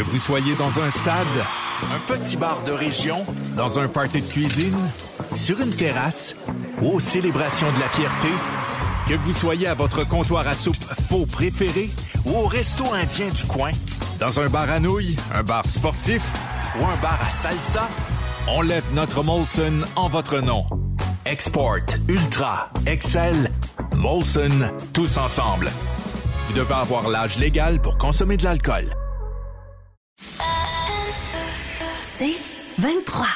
Que vous soyez dans un stade, un petit bar de région, dans un party de cuisine, sur une terrasse ou aux célébrations de la fierté, que vous soyez à votre comptoir à soupe faux préféré ou au resto indien du coin, dans un bar à nouilles, un bar sportif ou un bar à salsa, on lève notre Molson en votre nom. Export, Ultra, Excel, Molson, tous ensemble. Vous devez avoir l'âge légal pour consommer de l'alcool. 23.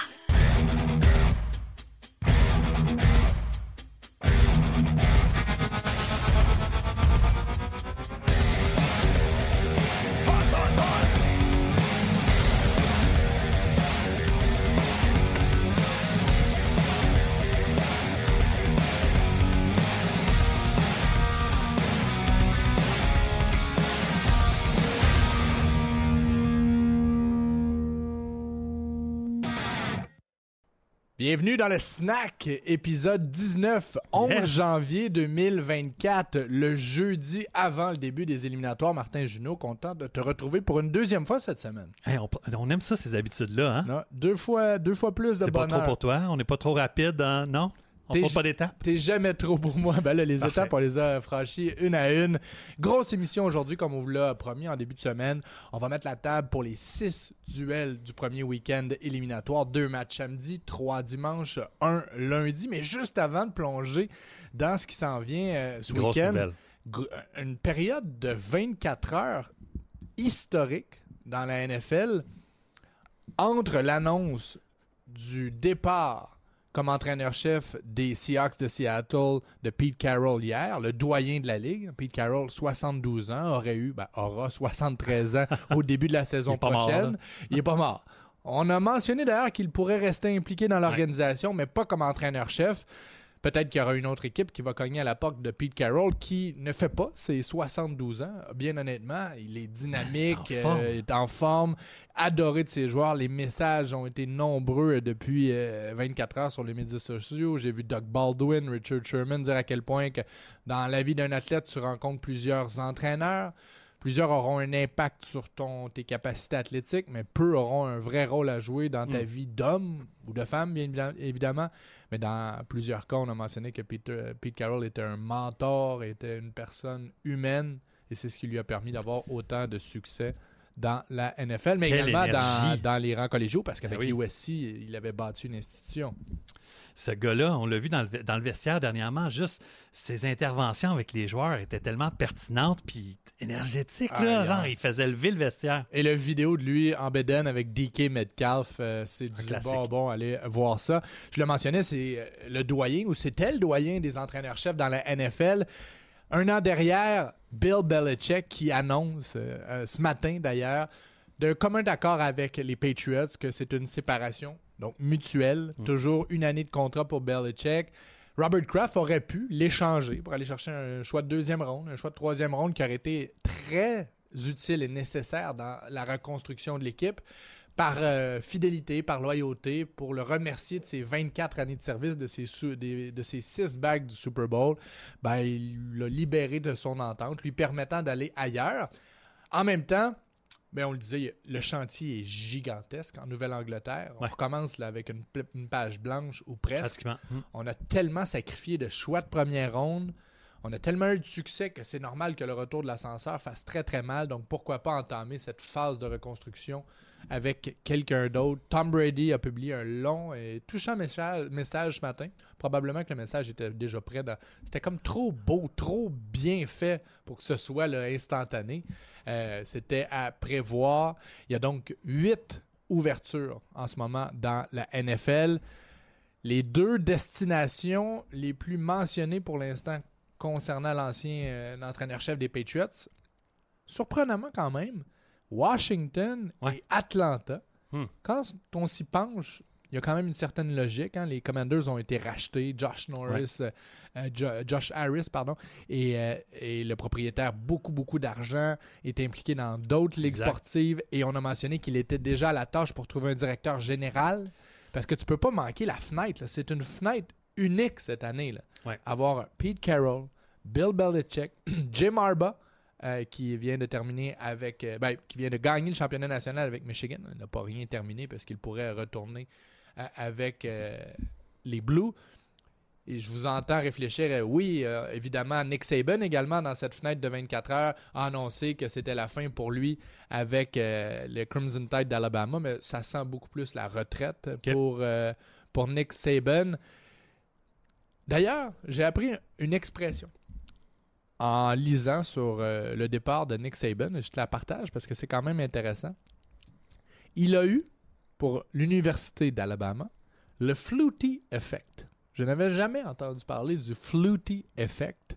Bienvenue dans le Snack, épisode 19, 11 Yes. janvier 2024, le jeudi avant le début des éliminatoires. Martin Junot, content de te retrouver pour une deuxième fois cette semaine. Hey, on, on aime ça, ces habitudes-là. Hein? Non, deux, fois, deux fois plus de C'est pas trop bonheur. pour toi. On n'est pas trop rapide. hein? Non? On saute pas d'étape. T'es jamais trop pour moi. Ben là, les Parfait. étapes, on les a franchies une à une. Grosse émission aujourd'hui, comme on vous l'a promis en début de semaine. On va mettre la table pour les six duels du premier week-end éliminatoire. Deux matchs samedi, trois dimanche, un lundi. Mais juste avant de plonger dans ce qui s'en vient euh, ce week-end, gr- une période de 24 heures historique dans la NFL entre l'annonce du départ comme entraîneur-chef des Seahawks de Seattle de Pete Carroll hier, le doyen de la ligue. Pete Carroll, 72 ans, aurait eu, ben, aura 73 ans au début de la saison Il mort, prochaine. Il est pas mort. On a mentionné d'ailleurs qu'il pourrait rester impliqué dans l'organisation, mais pas comme entraîneur-chef. Peut-être qu'il y aura une autre équipe qui va cogner à la porte de Pete Carroll qui ne fait pas ses 72 ans. Bien honnêtement, il est dynamique, En forme. euh, est en forme, adoré de ses joueurs. Les messages ont été nombreux depuis euh, 24 heures sur les médias sociaux. J'ai vu Doug Baldwin, Richard Sherman dire à quel point que dans la vie d'un athlète, tu rencontres plusieurs entraîneurs. Plusieurs auront un impact sur ton, tes capacités athlétiques, mais peu auront un vrai rôle à jouer dans ta Mm. vie d'homme ou de femme, bien évidem- évidemment. Mais dans plusieurs cas, on a mentionné que Peter, Pete Carroll était un mentor, était une personne humaine, et c'est ce qui lui a permis d'avoir autant de succès dans la NFL, mais Quelle également dans, dans les rangs collégiaux, parce qu'avec Ben oui. USC, il avait bâti une institution. Ce gars-là, on l'a vu dans le, dans le vestiaire dernièrement, juste ses interventions avec les joueurs étaient tellement pertinentes puis énergétiques. Là, genre, il faisait lever le vestiaire. Et le vidéo de lui en Beden avec DK Metcalf, euh, c'est du classique. bonbon. Allez voir ça. Je le mentionnais, c'est euh, le doyen ou c'était le doyen des entraîneurs-chefs dans la NFL. Un an derrière, Bill Belichick qui annonce euh, ce matin d'ailleurs d'un commun d'accord avec les Patriots que c'est une séparation donc mutuelle, toujours une année de contrat pour Belichick. Robert Kraft aurait pu l'échanger pour aller chercher un choix de deuxième ronde, un choix de troisième ronde qui aurait été très utile et nécessaire dans la reconstruction de l'équipe par euh, fidélité, par loyauté, pour le remercier de ses 24 années de service, de ses, sou- des- de ses 6 bagues du Super Bowl. Ben, il l'a libéré de son entente, lui permettant d'aller ailleurs. En même temps, ben, on le disait, le chantier est gigantesque en Nouvelle-Angleterre. On Ouais. recommence là, avec une, page blanche ou presque. Hum. On a tellement sacrifié de choix de première ronde. On a tellement eu de succès que c'est normal que le retour de l'ascenseur fasse très très mal. Donc pourquoi pas entamer cette phase de reconstruction avec quelqu'un d'autre. Tom Brady a publié un long et touchant message, ce matin. Probablement que le message était déjà prêt. C'était comme trop beau, trop bien fait pour que ce soit instantané. Euh, C'était à prévoir. Il y a donc huit ouvertures en ce moment dans la NFL. Les deux destinations les plus mentionnées pour l'instant concernant l'ancien euh, entraîneur-chef des Patriots, surprenamment quand même, Washington Ouais. et Atlanta. Hmm. Quand on s'y penche, il y a quand même une certaine logique. hein. Les Commanders ont été rachetés, Josh Norris, euh, euh, Jo- Josh Harris, pardon, et, euh, et le propriétaire, beaucoup, beaucoup d'argent, est impliqué dans d'autres ligues sportives. Et on a mentionné qu'il était déjà à la tâche pour trouver un directeur général. Parce que tu peux pas manquer la fenêtre. C'est une fenêtre unique cette année. Là. Ouais. Avoir Pete Carroll, Bill Belichick, Jim Harbaugh, euh, qui vient de terminer avec. euh, ben, qui vient de gagner le championnat national avec Michigan. Il n'a pas rien terminé parce qu'il pourrait retourner euh, avec les Blues. Et je vous entends réfléchir. oui, évidemment, Nick Saban également, dans cette fenêtre de 24 heures, a annoncé que c'était la fin pour lui avec le Crimson Tide d'Alabama, mais ça sent beaucoup plus la retraite pour, pour Nick Saban. D'ailleurs, j'ai appris une expression en lisant sur euh, le départ de Nick Saban. Je te la partage parce que c'est quand même intéressant. Il a eu, pour l'Université d'Alabama, le Flutie Effect. Je n'avais jamais entendu parler du Flutie Effect.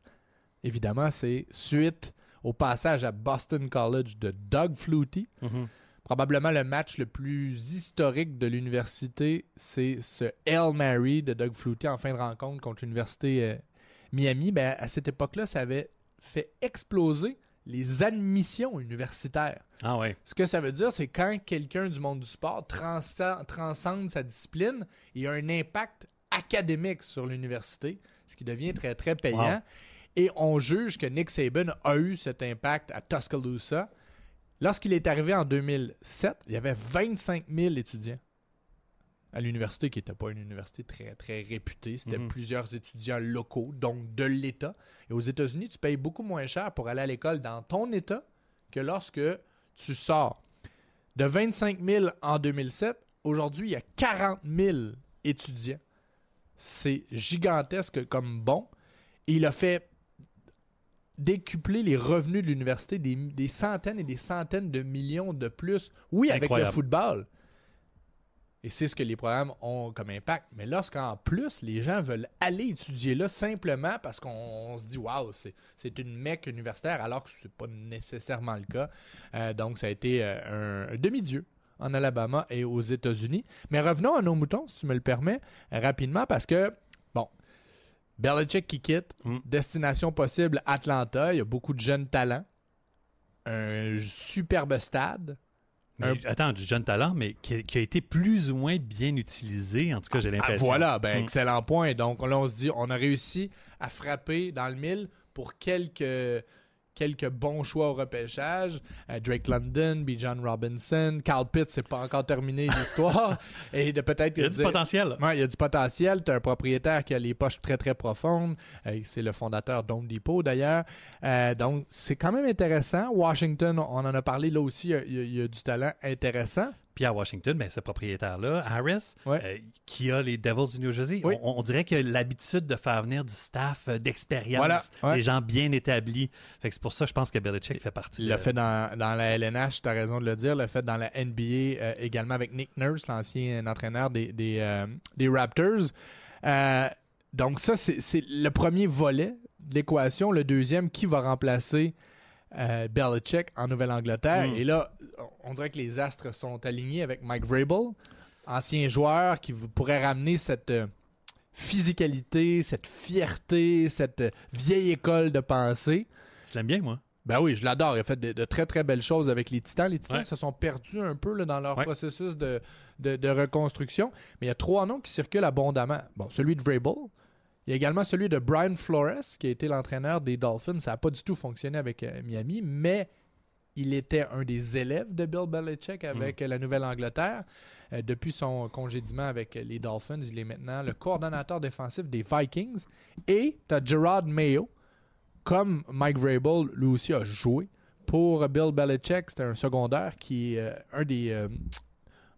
Évidemment, c'est suite au passage à Boston College de Doug Flutie. Mhm. Probablement le match le plus historique de l'université, c'est ce Hail Mary de Doug Flutie en fin de rencontre contre l'université euh, Miami. Ben, à cette époque-là, ça avait fait exploser les admissions universitaires. Ah ouais. Ce que ça veut dire, c'est quand quelqu'un du monde du sport transcende, transcende sa discipline, il a un impact académique sur l'université, ce qui devient très, très payant. Wow. Et on juge que Nick Saban a eu cet impact à Tuscaloosa. Lorsqu'il est arrivé en 2007, il y avait 25 000 étudiants à l'université, qui n'était pas une université très, très réputée. C'était Mhm. plusieurs étudiants locaux, donc de l'État. Et aux États-Unis, tu payes beaucoup moins cher pour aller à l'école dans ton État que lorsque tu sors. De 25 000 en 2007, aujourd'hui, il y a 40 000 étudiants. C'est gigantesque comme bon. Et il a fait décupler les revenus de l'université des, des centaines et des centaines de millions de plus. Oui, avec le football. Et c'est ce que les programmes ont comme impact. Mais lorsqu'en plus, les gens veulent aller étudier là simplement parce qu'on on se dit, waouh, c'est une mecque universitaire, alors que ce n'est pas nécessairement le cas. Euh, donc, ça a été euh, un, un demi-dieu en Alabama et aux États-Unis. Mais revenons à nos moutons, si tu me le permets, rapidement, parce que, bon, Belichick qui quitte, Mm. destination possible Atlanta, il y a beaucoup de jeunes talents, un superbe stade. Mais, Attends, du jeune talent, mais qui, qui a été plus ou moins bien utilisé. En tout cas, j'ai Ah, l'impression. voilà, ben, Mm. excellent point. Donc là, on se dit, on a réussi à frapper dans le mille pour quelques, quelques bons choix au repêchage. Euh, Drake London, B. John Robinson, Carl Pitt, c'est pas encore terminé l'histoire. Et de peut-être Il y a du potentiel. Ouais, il y a du potentiel. Tu as un propriétaire qui a les poches très, très profondes. Euh, c'est le fondateur d'Home Depot, d'ailleurs. Euh, donc, c'est quand même intéressant. Washington, on en a parlé là aussi. Y a- il y a du talent intéressant. Puis à Washington, ben, ce propriétaire-là, Harris, Ouais. euh, qui a les Devils du New Jersey, Oui. on, on dirait a l'habitude de faire venir du staff euh, d'expérience, Voilà, ouais. des gens bien établis. Fait que c'est pour ça, je pense que Belichick fait partie. Il l'a de- fait dans, dans la LNH, tu as raison de le dire. Il l'a fait dans la NBA euh, également avec Nick Nurse, l'ancien entraîneur des, des, euh, des Raptors. Donc, ça, c'est le premier volet de l'équation. Le deuxième, qui va remplacer Belichick en Nouvelle-Angleterre? Mm. Et là, on dirait que les astres sont alignés avec Mike Vrabel, ancien joueur qui pourrait ramener cette euh, physicalité, cette fierté, cette euh, vieille école de pensée. Je l'aime bien, moi. Ben oui, je l'adore. Il a fait de, de très très belles choses avec les Titans. Les Titans Ouais. se sont perdus un peu là, dans leur Ouais. processus de, de- de reconstruction. Mais il y a trois noms qui circulent abondamment. Bon, celui de Vrabel. Il y a également celui de Brian Flores, qui a été l'entraîneur des Dolphins. Ça n'a pas du tout fonctionné avec euh, Miami, mais il était un des élèves de Bill Belichick avec euh, la Nouvelle-Angleterre. Euh, depuis son congédiement avec les Dolphins, il est maintenant le coordonnateur défensif des Vikings. Et tu as Gerard Mayo, comme Mike Vrabel, lui aussi a joué pour Bill Belichick. C'était un secondaire qui est euh, un, des, euh,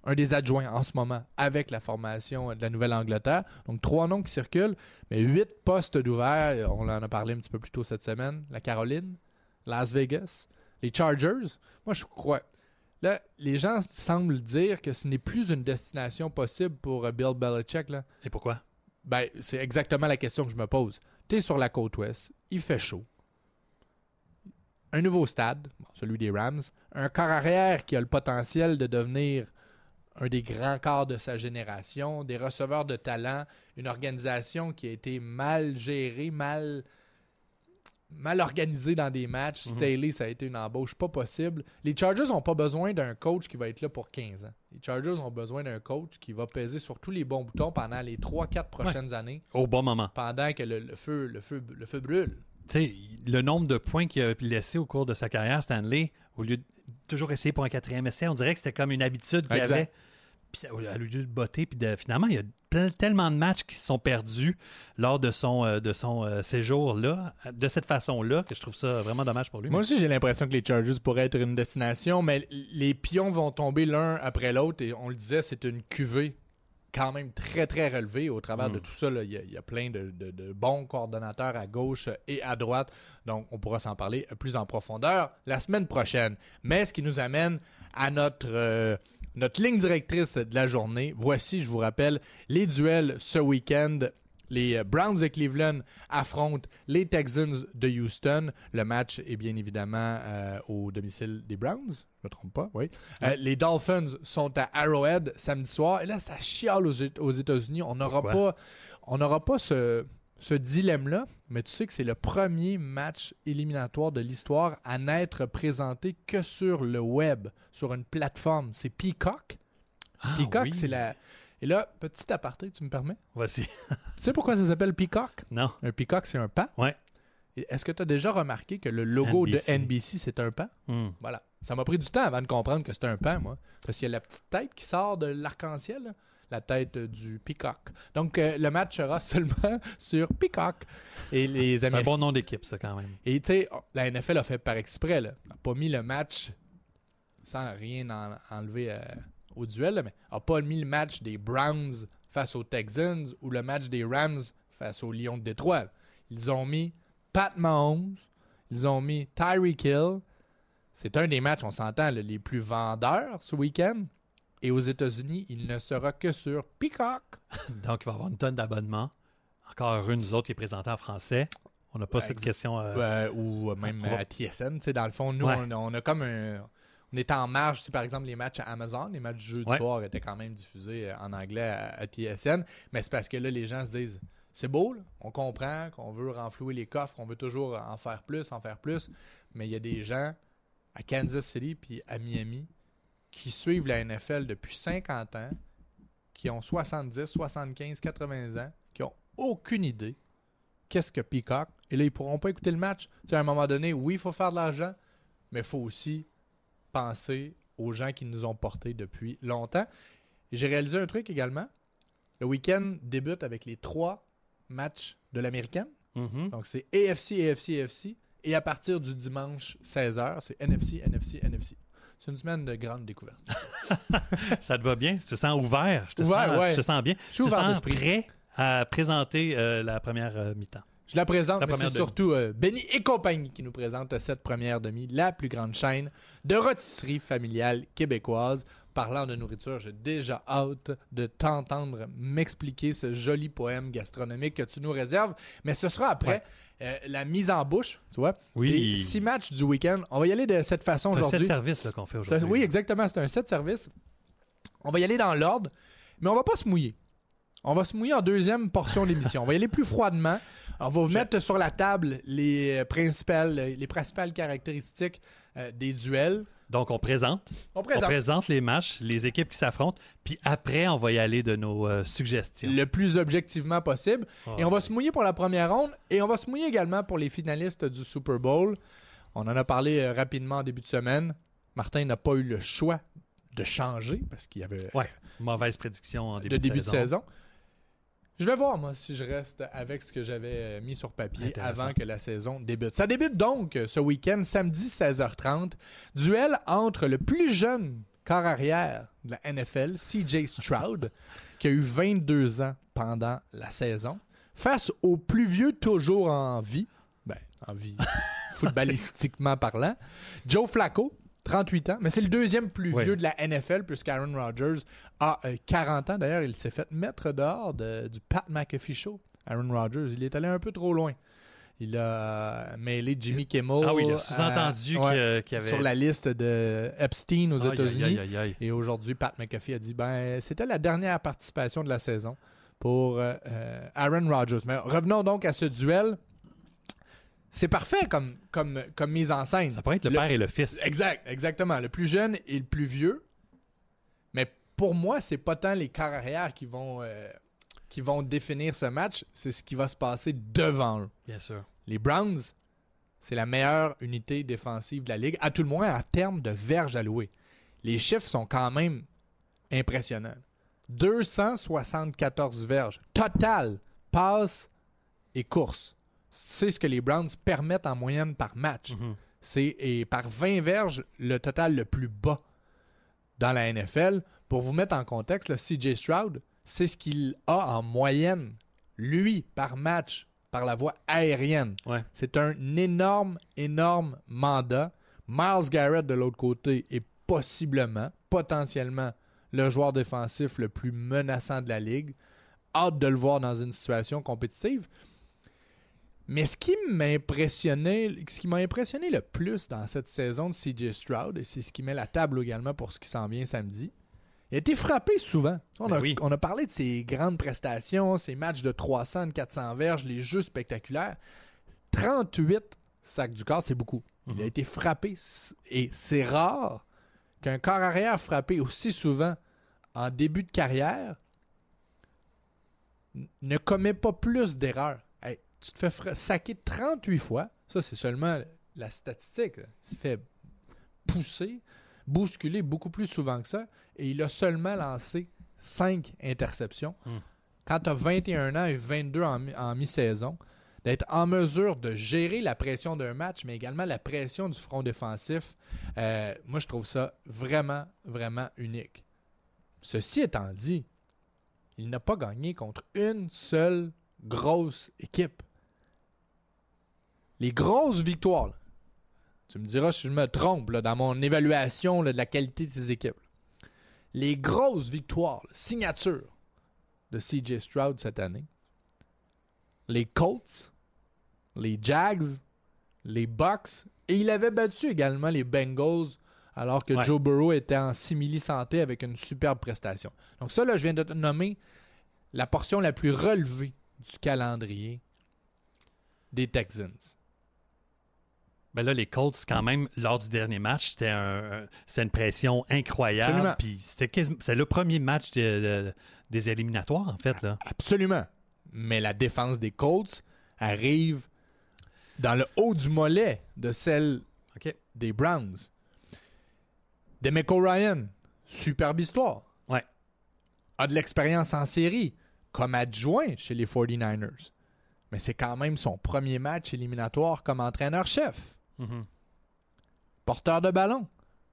un des adjoints en ce moment avec la formation de la Nouvelle-Angleterre. Donc, trois noms qui circulent, mais huit postes d'ouvert. On en a parlé un petit peu plus tôt cette semaine. La Caroline, Las Vegas, les Chargers. Moi, je crois. Là, les gens semblent dire que ce n'est plus une destination possible pour euh, Bill Belichick. Là. Et pourquoi? Ben, c'est exactement la question que je me pose. Tu es sur la côte ouest, il fait chaud. Un nouveau stade, celui des Rams, un corps arrière qui a le potentiel de devenir un des grands corps de sa génération, des receveurs de talent, une organisation qui a été mal gérée, mal, mal organisée dans des matchs. Mhm. Staley, ça a été une embauche pas possible. Les Chargers n'ont pas besoin d'un coach qui va être là pour 15 ans. Les Chargers ont besoin d'un coach qui va peser sur tous les bons boutons pendant les 3-4 prochaines années, Au bon moment. pendant que le, le feu, le, feu, le feu brûle. tu sais, le nombre de points qu'il a laissé au cours de sa carrière, Stanley, au lieu de toujours essayer pour un quatrième essai, on dirait que c'était comme une habitude qu'il avait. Puis au lieu de botter, puis de- finalement, il y a tellement de matchs qui se sont perdus lors de son, euh, de son euh, séjour-là, de cette façon-là, que je trouve ça vraiment dommage pour lui. Moi aussi, j'ai l'impression que les Chargers pourraient être une destination, mais les pions vont tomber l'un après l'autre et on le disait, c'est une cuvée quand même très, très relevée. Au travers de tout ça, là, il y, a- il y a plein de, de- de bons coordonnateurs à gauche et à droite. Donc, on pourra s'en parler plus en profondeur la semaine prochaine. Mais ce qui nous amène à notre, euh, notre ligne directrice de la journée. Voici, je vous rappelle, les duels ce week-end. Les euh, Browns de Cleveland affrontent les Texans de Houston. Le match est bien évidemment euh, au domicile des Browns. Je me trompe pas, oui. Euh, les Dolphins sont à Arrowhead samedi soir. Et là, ça chiale aux, aux États-Unis. On n'aura pas, on n'aura pas ce, ce dilemme-là. Mais tu sais que c'est le premier match éliminatoire de l'histoire à n'être présenté que sur le web, sur une plateforme. C'est Peacock. Ah, Peacock, oui. c'est la. Et là, petit aparté, tu me permets? Voici. Tu sais pourquoi ça s'appelle Peacock? non. Un peacock, c'est un pan. Ouais. Est-ce que tu as déjà remarqué que le logo NBC. de NBC, c'est un pan? Hmm. Voilà. Ça m'a pris du temps avant de comprendre que c'était un pan, moi. Parce qu'il y a la petite tête qui sort de l'arc-en-ciel. La tête du peacock. Donc, euh, le match sera seulement sur Peacock. Et les C'est un bon nom d'équipe, ça, quand même. Et tu sais, la NFL a fait par exprès. Là. N'a pas mis le match sans rien en- enlever euh, au duel, là, mais n'a pas mis le match des Browns face aux Texans ou le match des Rams face aux Lions de Détroit. Ils ont mis Pat Mahomes, ils ont mis Tyreek Hill. C'est un des matchs, on s'entend, les plus vendeurs ce week-end. Et aux États-Unis, il ne sera que sur Peacock. Donc, il va y avoir une tonne d'abonnements. Encore heureux, nous autres, qui est présenté en français. On n'a pas Ouais, cette question. euh, Euh, ou même on va- à TSN. Dans le fond, nous, Ouais. on, on a comme un. On est en marge, par exemple, les matchs à Amazon, les matchs du jeu du Ouais. soir étaient quand même diffusés euh, en anglais à, à TSN. Mais c'est parce que là, les gens se disent c'est beau, là, on comprend qu'on veut renflouer les coffres, on veut toujours en faire plus, en faire plus. Mais il y a des gens à Kansas City puis à Miami qui suivent la NFL depuis 50 ans, qui ont 70, 75, 80 ans, qui ont aucune idée qu'est-ce que Peacock. Et là, ils pourront pas écouter le match. Tu sais, à un moment donné, oui, il faut faire de l'argent, mais il faut aussi penser aux gens qui nous ont portés depuis longtemps. J'ai réalisé un truc également. Le week-end débute avec les trois matchs de l'américaine. mhm. Donc, c'est AFC, AFC, AFC. Et à partir du dimanche 16h, c'est NFC, NFC, NFC. C'est une semaine de grande découverte. Ça te va bien? Je te sens ouvert? Je te, Ouvert, sens, ouais. je te sens bien? Je suis je te ouvert sens prêt à présenter euh, la première euh, mi-temps? Je la présente, La mais c'est surtout euh, Benny et compagnie qui nous présente cette première demi, la plus grande chaîne de rôtisserie familiale québécoise. Parlant de nourriture, j'ai déjà hâte de t'entendre m'expliquer ce joli poème gastronomique que tu nous réserves. Mais ce sera après euh, la mise en bouche, tu vois. Oui. Les six matchs du week-end. On va y aller de cette façon C'est un set aujourd'hui. service qu'on fait aujourd'hui. Oui, exactement. C'est un set service. On va y aller dans l'ordre, mais on va pas se mouiller. On va se mouiller en deuxième portion de l'émission. On va y aller plus froidement. On va vous mettre sur la table les euh, principales, les principales caractéristiques euh, des duels. Donc, on présente. On On présente présente les matchs, les équipes qui s'affrontent, puis après, on va y aller de nos euh, suggestions. le plus objectivement possible. Ah, Et on va se mouiller pour la première ronde et on va se mouiller également pour les finalistes du Super Bowl. On en a parlé euh, rapidement en début de semaine. Martin n'a pas eu le choix de changer parce qu'il y avait Ouais, mauvaise prédiction en début de de, début de saison. Je vais voir, moi, si je reste avec ce que j'avais euh, mis sur papier avant que la saison débute. Ça débute donc euh, ce week-end, samedi 16h30. Duel entre le plus jeune corps arrière de la NFL, CJ Stroud, qui a eu 22 ans pendant la saison, face au plus vieux toujours en vie, ben, en vie footballistiquement parlant, Joe Flacco, 38 ans, mais c'est le deuxième plus Oui. vieux de la NFL puisqu'Aaron Rodgers a euh, 40 ans. D'ailleurs, il s'est fait mettre dehors de- du Pat McAfee Show. Aaron Rodgers, il est allé un peu trop loin. Il a mêlé Jimmy Kimmel Ah oui, il a à- sous-entendu ouais, qu'il y a- qu'il y avait... sur la liste de Epstein aux États-Unis. Et aujourd'hui, Pat McAfee a dit ben c'était la dernière participation de la saison pour euh, euh, Aaron Rodgers. Mais revenons donc à ce duel. C'est parfait comme, comme, comme mise en scène. Ça pourrait être le, Le- père et le fils. Exact, exactement. Le plus jeune et le plus vieux. Pour moi, c'est pas tant les quarts arrière qui vont, euh, qui vont définir ce match, c'est ce qui va se passer devant eux. Bien sûr. Les Browns c'est la meilleure unité défensive de la ligue, à tout le moins en termes de verges allouées. Les chiffres sont quand même impressionnants. 274 verges. Total, passes et courses. C'est ce que les Browns permettent en moyenne par match. C'est et par 20 verges, le total le plus bas dans la NFL. Pour vous mettre en contexte, le CJ Stroud, c'est ce qu'il a en moyenne, lui, par match, par la voie aérienne. Ouais. C'est un énorme, énorme mandat. Miles Garrett, de l'autre côté, est possiblement, potentiellement, le joueur défensif le plus menaçant de la ligue. Hâte de le voir dans une situation compétitive. Mais ce qui m'impressionnait, ce qui m'a impressionné le plus dans cette saison de CJ Stroud, et c'est ce qui met la table également pour ce qui s'en vient samedi, il a été frappé souvent. On, Ben a, oui. on a parlé de ses grandes prestations, ses matchs de 300, de 400 verges, les jeux spectaculaires. 38 sacs du corps, c'est beaucoup. Il a été frappé et c'est rare qu'un corps arrière frappé aussi souvent en début de carrière ne commet pas plus d'erreurs. Hey, tu te fais saquer 38 fois, ça c'est seulement la statistique. là. Il se fait pousser, bousculer beaucoup plus souvent que ça et il a seulement lancé 5 interceptions. Hmm. Quand tu as 21 ans et 22 en, mi- en mi-saison, d'être en mesure de gérer la pression d'un match, mais également la pression du front défensif, euh, moi je trouve ça vraiment, vraiment unique. Ceci étant dit, il n'a pas gagné contre une seule grosse équipe. Les grosses victoires, tu me diras si je me trompe là, dans mon évaluation là, de la qualité de ces équipes. Les grosses victoires, signature de CJ Stroud cette année, les Colts, les Jags, les Bucks, et il avait battu également les Bengals alors que Ouais. Joe Burrow était en simili-santé avec une superbe prestation. Donc ça, là, je viens de te nommer la portion la plus relevée du calendrier des Texans. Ben là, les Colts, quand même, lors du dernier match, c'était un, une pression incroyable. Absolument. Puis c'était quasi- c'est le premier match de- de- des éliminatoires, en fait. Là. Absolument. Mais la défense des Colts arrive dans le haut du mollet de celle des Browns. Demeco Ryan, superbe histoire. Ouais. A de l'expérience en série, comme adjoint chez les 49ers. Mais c'est quand même son premier match éliminatoire comme entraîneur-chef. Mhm. Porteur de ballon.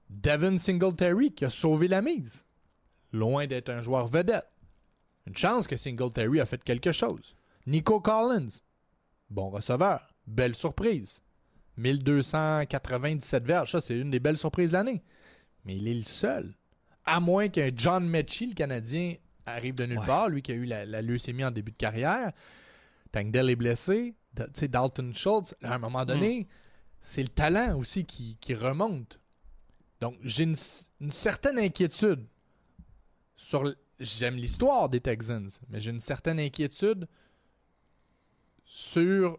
Devin Singletary qui a sauvé la mise. Loin d'être un joueur vedette. Une chance que Singletary a fait quelque chose. Nico Collins. Bon receveur. Belle surprise. 1297 verges. Ça, c'est une des belles surprises de l'année. Mais il est le seul. À moins qu'un John Mechie, le Canadien, arrive de nulle Ouais. part. Lui qui a eu la, la leucémie en début de carrière. Tangdell est blessé. Da- tu sais, Dalton Schultz, à un moment donné, c'est le talent aussi qui, qui remonte. Donc, j'ai une, une certaine inquiétude sur. J'aime l'histoire des Texans, mais j'ai une certaine inquiétude sur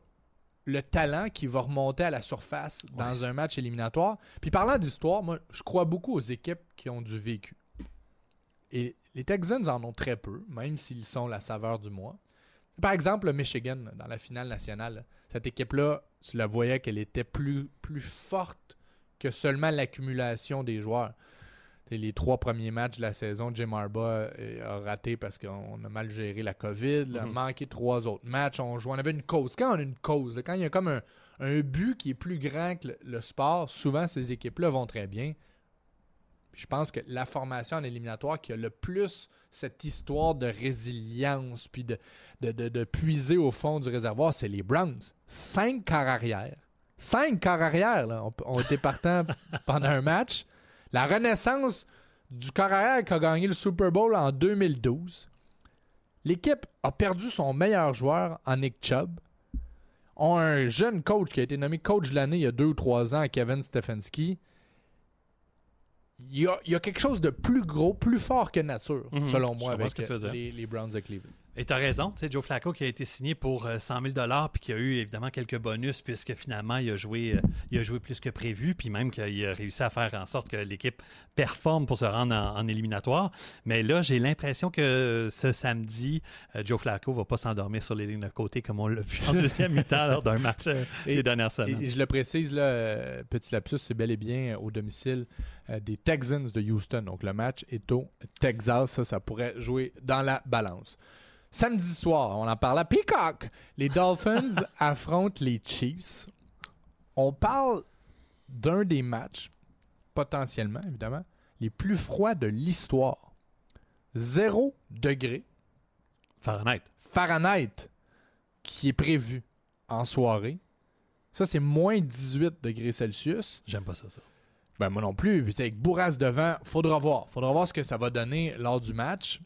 le talent qui va remonter à la surface dans un match éliminatoire. Puis parlant d'histoire, moi, je crois beaucoup aux équipes qui ont du vécu. Et les Texans en ont très peu, même s'ils sont la saveur du mois. Par exemple, le Michigan, dans la finale nationale, cette équipe-là, tu la voyais qu'elle était plus, plus forte que seulement l'accumulation des joueurs. T'sais, les trois premiers matchs de la saison, Jim Harbaugh euh, a raté parce qu'on a mal géré la COVID, a Mhm. manqué trois autres matchs. On, jouait, on avait une cause. Quand on a une cause, là, quand il y a comme un, un but qui est plus grand que le, le sport, souvent ces équipes-là vont très bien. Puis Je pense que la formation en éliminatoire qui a le plus cette histoire de résilience puis de, de, de- de puiser au fond du réservoir, c'est les Browns. Cinq quarts arrière. Cinq quarts arrière là, ont, ont été partants pendant un match. La renaissance du corps arrière qui a gagné le Super Bowl en 2012. L'équipe a perdu son meilleur joueur en Nick Chubb. Ont un jeune coach qui a été nommé coach de l'année il y a deux ou trois ans, Kevin Stefanski. Il y, a, y a quelque chose de plus gros, plus fort que nature, Mhm. selon moi, avec ce que tu veux dire. les, les Browns de Cleveland. Et tu as raison, tu sais, Joe Flacco qui a été signé pour euh, 100 000 puis qui a eu évidemment quelques bonus puisque finalement il a joué, euh, il a joué plus que prévu, puis même qu'il a réussi à faire en sorte que l'équipe performe pour se rendre en, en éliminatoire. Mais là, j'ai l'impression que ce samedi, euh, Joe Flacco va pas s'endormir sur les lignes de côté comme on l'a vu en deuxième mi-temps lors d'un match euh, Et- des dernières semaines. Et je le précise, là, euh, petit lapsus, c'est bel et bien euh, au domicile euh, des Texans de Houston. Donc le match est au Texas. Ça, ça pourrait jouer dans la balance. Samedi soir, on en parle à Peacock. Les Dolphins affrontent les Chiefs. On parle d'un des matchs, potentiellement, évidemment, les plus froids de l'histoire. Zéro degré Fahrenheit. Fahrenheit qui est prévu en soirée. Ça, c'est moins 18 degrés Celsius. J'aime pas ça, ça. Ben, moi non plus. Avec bourrasse devant, faudra voir. Faudra voir ce que ça va donner lors du match.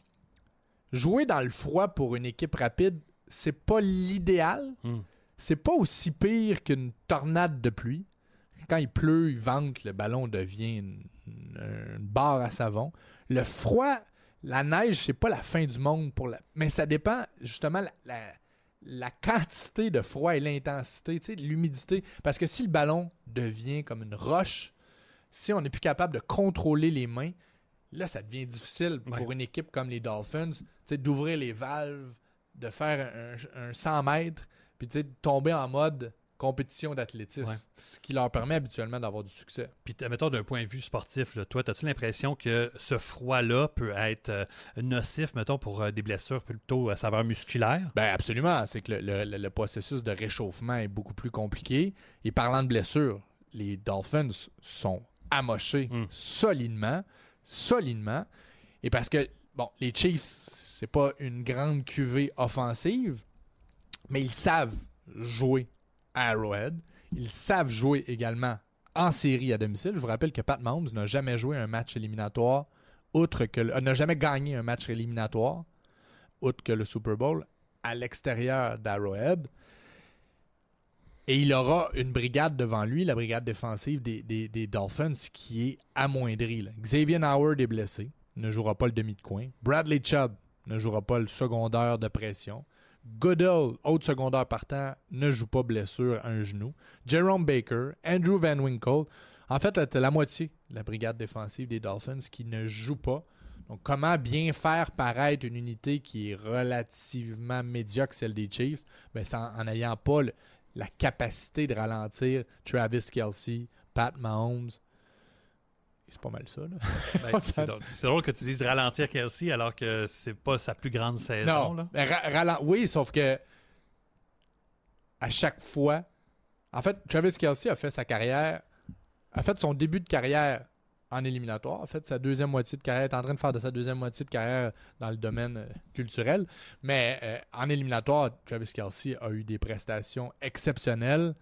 Jouer dans le froid pour une équipe rapide, c'est pas l'idéal. Hmm. C'est pas aussi pire qu'une tornade de pluie. Quand il pleut, il vente, le ballon devient une, une barre à savon. Le froid, la neige, c'est pas la fin du monde pour la. Mais ça dépend justement la, la- la quantité de froid et l'intensité, tu sais, l'humidité. Parce que si le ballon devient comme une roche, si on n'est plus capable de contrôler les mains, là, ça devient difficile Ouais. pour une équipe comme les Dolphins, d'ouvrir les valves, de faire un, un 100 mètres, puis de tomber en mode compétition d'athlétisme, Ouais. ce qui leur permet habituellement d'avoir du succès. Puis, mettons, d'un point de vue sportif, là, toi, as-tu l'impression que ce froid-là peut être euh, nocif, mettons, pour euh, des blessures plutôt à saveur musculaire? Ben absolument, c'est que le, le- le- le processus de réchauffement est beaucoup plus compliqué. Et parlant de blessures, les Dolphins sont amochés Mm. solidement, solidement. Et parce que, bon, les Chiefs, c'est pas une grande cuvée offensive, mais ils savent jouer à Arrowhead. Ils savent jouer également en série à domicile. Je vous rappelle que Pat Mahomes n'a jamais joué un match éliminatoire, outre que euh, n'a jamais gagné un match éliminatoire, outre que le Super Bowl, à l'extérieur d'Arrowhead. Et il aura une brigade devant lui, la brigade défensive des, Dolphins, qui est amoindrie. Xavier Howard est blessé, ne jouera pas le demi de coin. Bradley Chubb ne jouera pas le secondaire de pression. Goodell, autre secondaire partant, ne joue pas blessure à un genou. Jerome Baker, Andrew Van Winkle. En fait, là, la moitié de la brigade défensive des Dolphins qui ne joue pas. Donc, comment bien faire paraître une unité qui est relativement médiocre, celle des Chiefs, ben, en n'ayant pas le- la capacité de ralentir Travis Kelsey, Pat Mahomes. C'est pas mal ça, là. Ben, c'est drôle- que tu dises ralentir Kelsey alors que c'est pas sa plus grande saison. Non. Là. Ben, ra- oui, sauf que à chaque fois, en fait, Travis Kelsey a fait sa carrière, a fait son début de carrière en éliminatoire, a fait sa deuxième moitié de carrière, est en train de faire de sa deuxième moitié de carrière dans le domaine euh, culturel, mais euh, en éliminatoire, Travis Kelsey a eu des prestations exceptionnelles.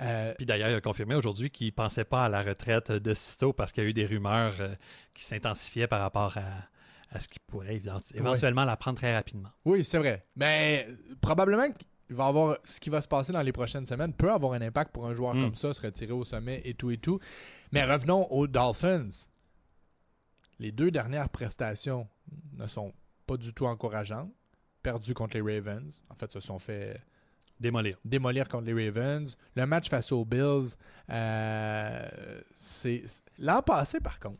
Euh, Puis d'ailleurs, il a confirmé aujourd'hui qu'il pensait pas à la retraite de Sisto parce qu'il y a eu des rumeurs euh, qui s'intensifiaient par rapport à, à ce qu'il pourrait évent- éventuellement la prendre très rapidement. Oui, c'est vrai. Mais probablement qu'il va avoir ce qui va se passer dans les prochaines semaines peut avoir un impact pour un joueur Mm. comme ça, se retirer au sommet et tout et tout. Mais revenons aux Dolphins. Les deux dernières prestations ne sont pas du tout encourageantes. Perdu contre les Ravens. En fait, se sont fait Démolir. démolir contre les Ravens. Le match face aux Bills, euh, c'est l'an passé par contre.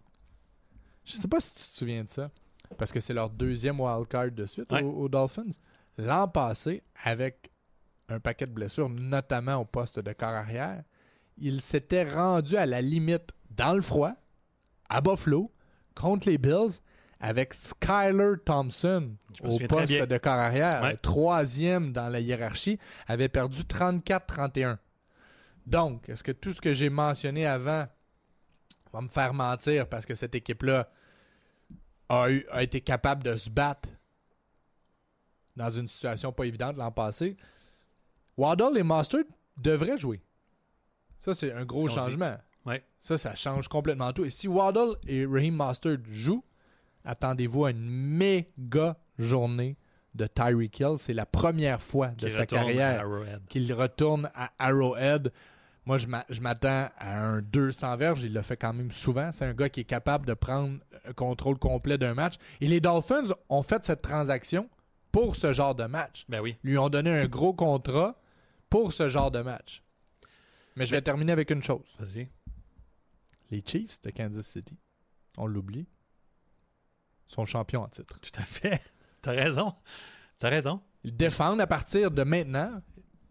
Je sais pas si tu te souviens de ça, parce que c'est leur deuxième wildcard de suite Ouais. aux, aux Dolphins. L'an passé, avec un paquet de blessures, notamment au poste de corps arrière, ils s'étaient rendus à la limite dans le froid, à Buffalo, contre les Bills, avec Skyler Thompson au poste de corps arrière, Ouais. troisième dans la hiérarchie, avait perdu 34-31. Donc, est-ce que tout ce que j'ai mentionné avant va me faire mentir parce que cette équipe-là a, eu- a été capable de se battre dans une situation pas évidente l'an passé? Waddle et Mustard devraient jouer. Ça, c'est un gros changement. Ouais. Ça, ça change complètement tout. Et si Waddle et Raheem Mustard jouent, attendez-vous à une méga journée de Tyreek Hill. C'est la première fois de sa carrière qu'il retourne à Arrowhead. Moi, je m'a- je m'attends à un 200 verges. Il le fait quand même souvent. C'est un gars qui est capable de prendre un contrôle complet d'un match. Et les Dolphins ont fait cette transaction pour ce genre de match. Ben oui. Lui ont donné un gros contrat pour ce genre de match. Mais je vais terminer avec une chose. Vas-y. Les Chiefs de Kansas City, on l'oublie, sont champions en titre. Tout à fait. T'as raison. T'as raison. Ils défendent à partir de maintenant,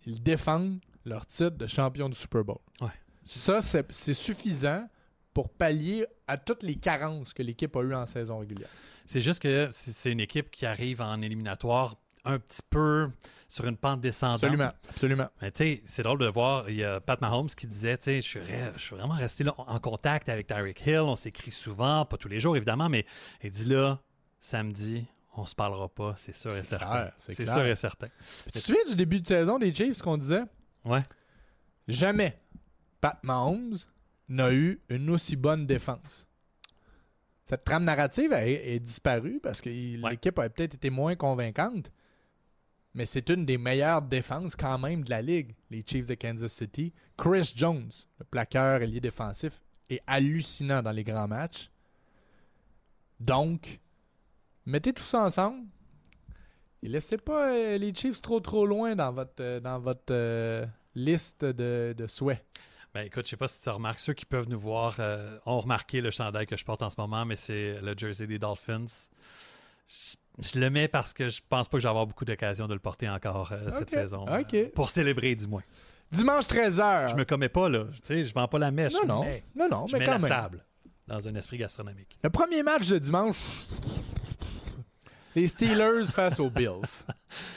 ils défendent leur titre de champion du Super Bowl. Ouais. Ça, c'est suffisant pour pallier à toutes les carences que l'équipe a eues en saison régulière. C'est juste que c'est c'est une équipe qui arrive en éliminatoire un petit peu sur une pente descendante. Absolument, absolument. Mais tu sais, c'est drôle de voir, il y a Pat Mahomes qui disait, tu sais, je suis, je suis vraiment resté là en contact avec Tyreek Hill, on s'écrit souvent, pas tous les jours évidemment, mais il dit là, samedi, on se parlera pas, c'est sûr et C'est certain. c'est sûr et certain. Tu te souviens du début de saison des Chiefs qu'on disait? Ouais. jamais Pat Mahomes n'a eu une aussi bonne défense. Cette trame narrative est, est disparue parce que Ouais. l'équipe a peut-être été moins convaincante, mais c'est une des meilleures défenses quand même de la ligue, les Chiefs de Kansas City. Chris Jones, le plaqueur ailier défensif, est hallucinant dans les grands matchs. Donc, mettez tout ça ensemble et laissez pas euh, les Chiefs trop trop loin dans votre, euh, dans votre euh, liste de, de souhaits. Ben écoute, je sais pas si tu remarques, ceux qui peuvent nous voir ont remarqué le chandail que je porte en ce moment, mais c'est le jersey des Dolphins. Je le mets parce que je pense pas que j'ai avoir beaucoup d'occasion de le porter encore euh, cette saison. euh, pour célébrer du moins. Dimanche 13h. Je me commets pas là, tu sais, je vends pas la mèche. Non, je non, non, non, je mais mets quand la même. table dans un esprit gastronomique. Le premier match de dimanche, les Steelers face aux Bills.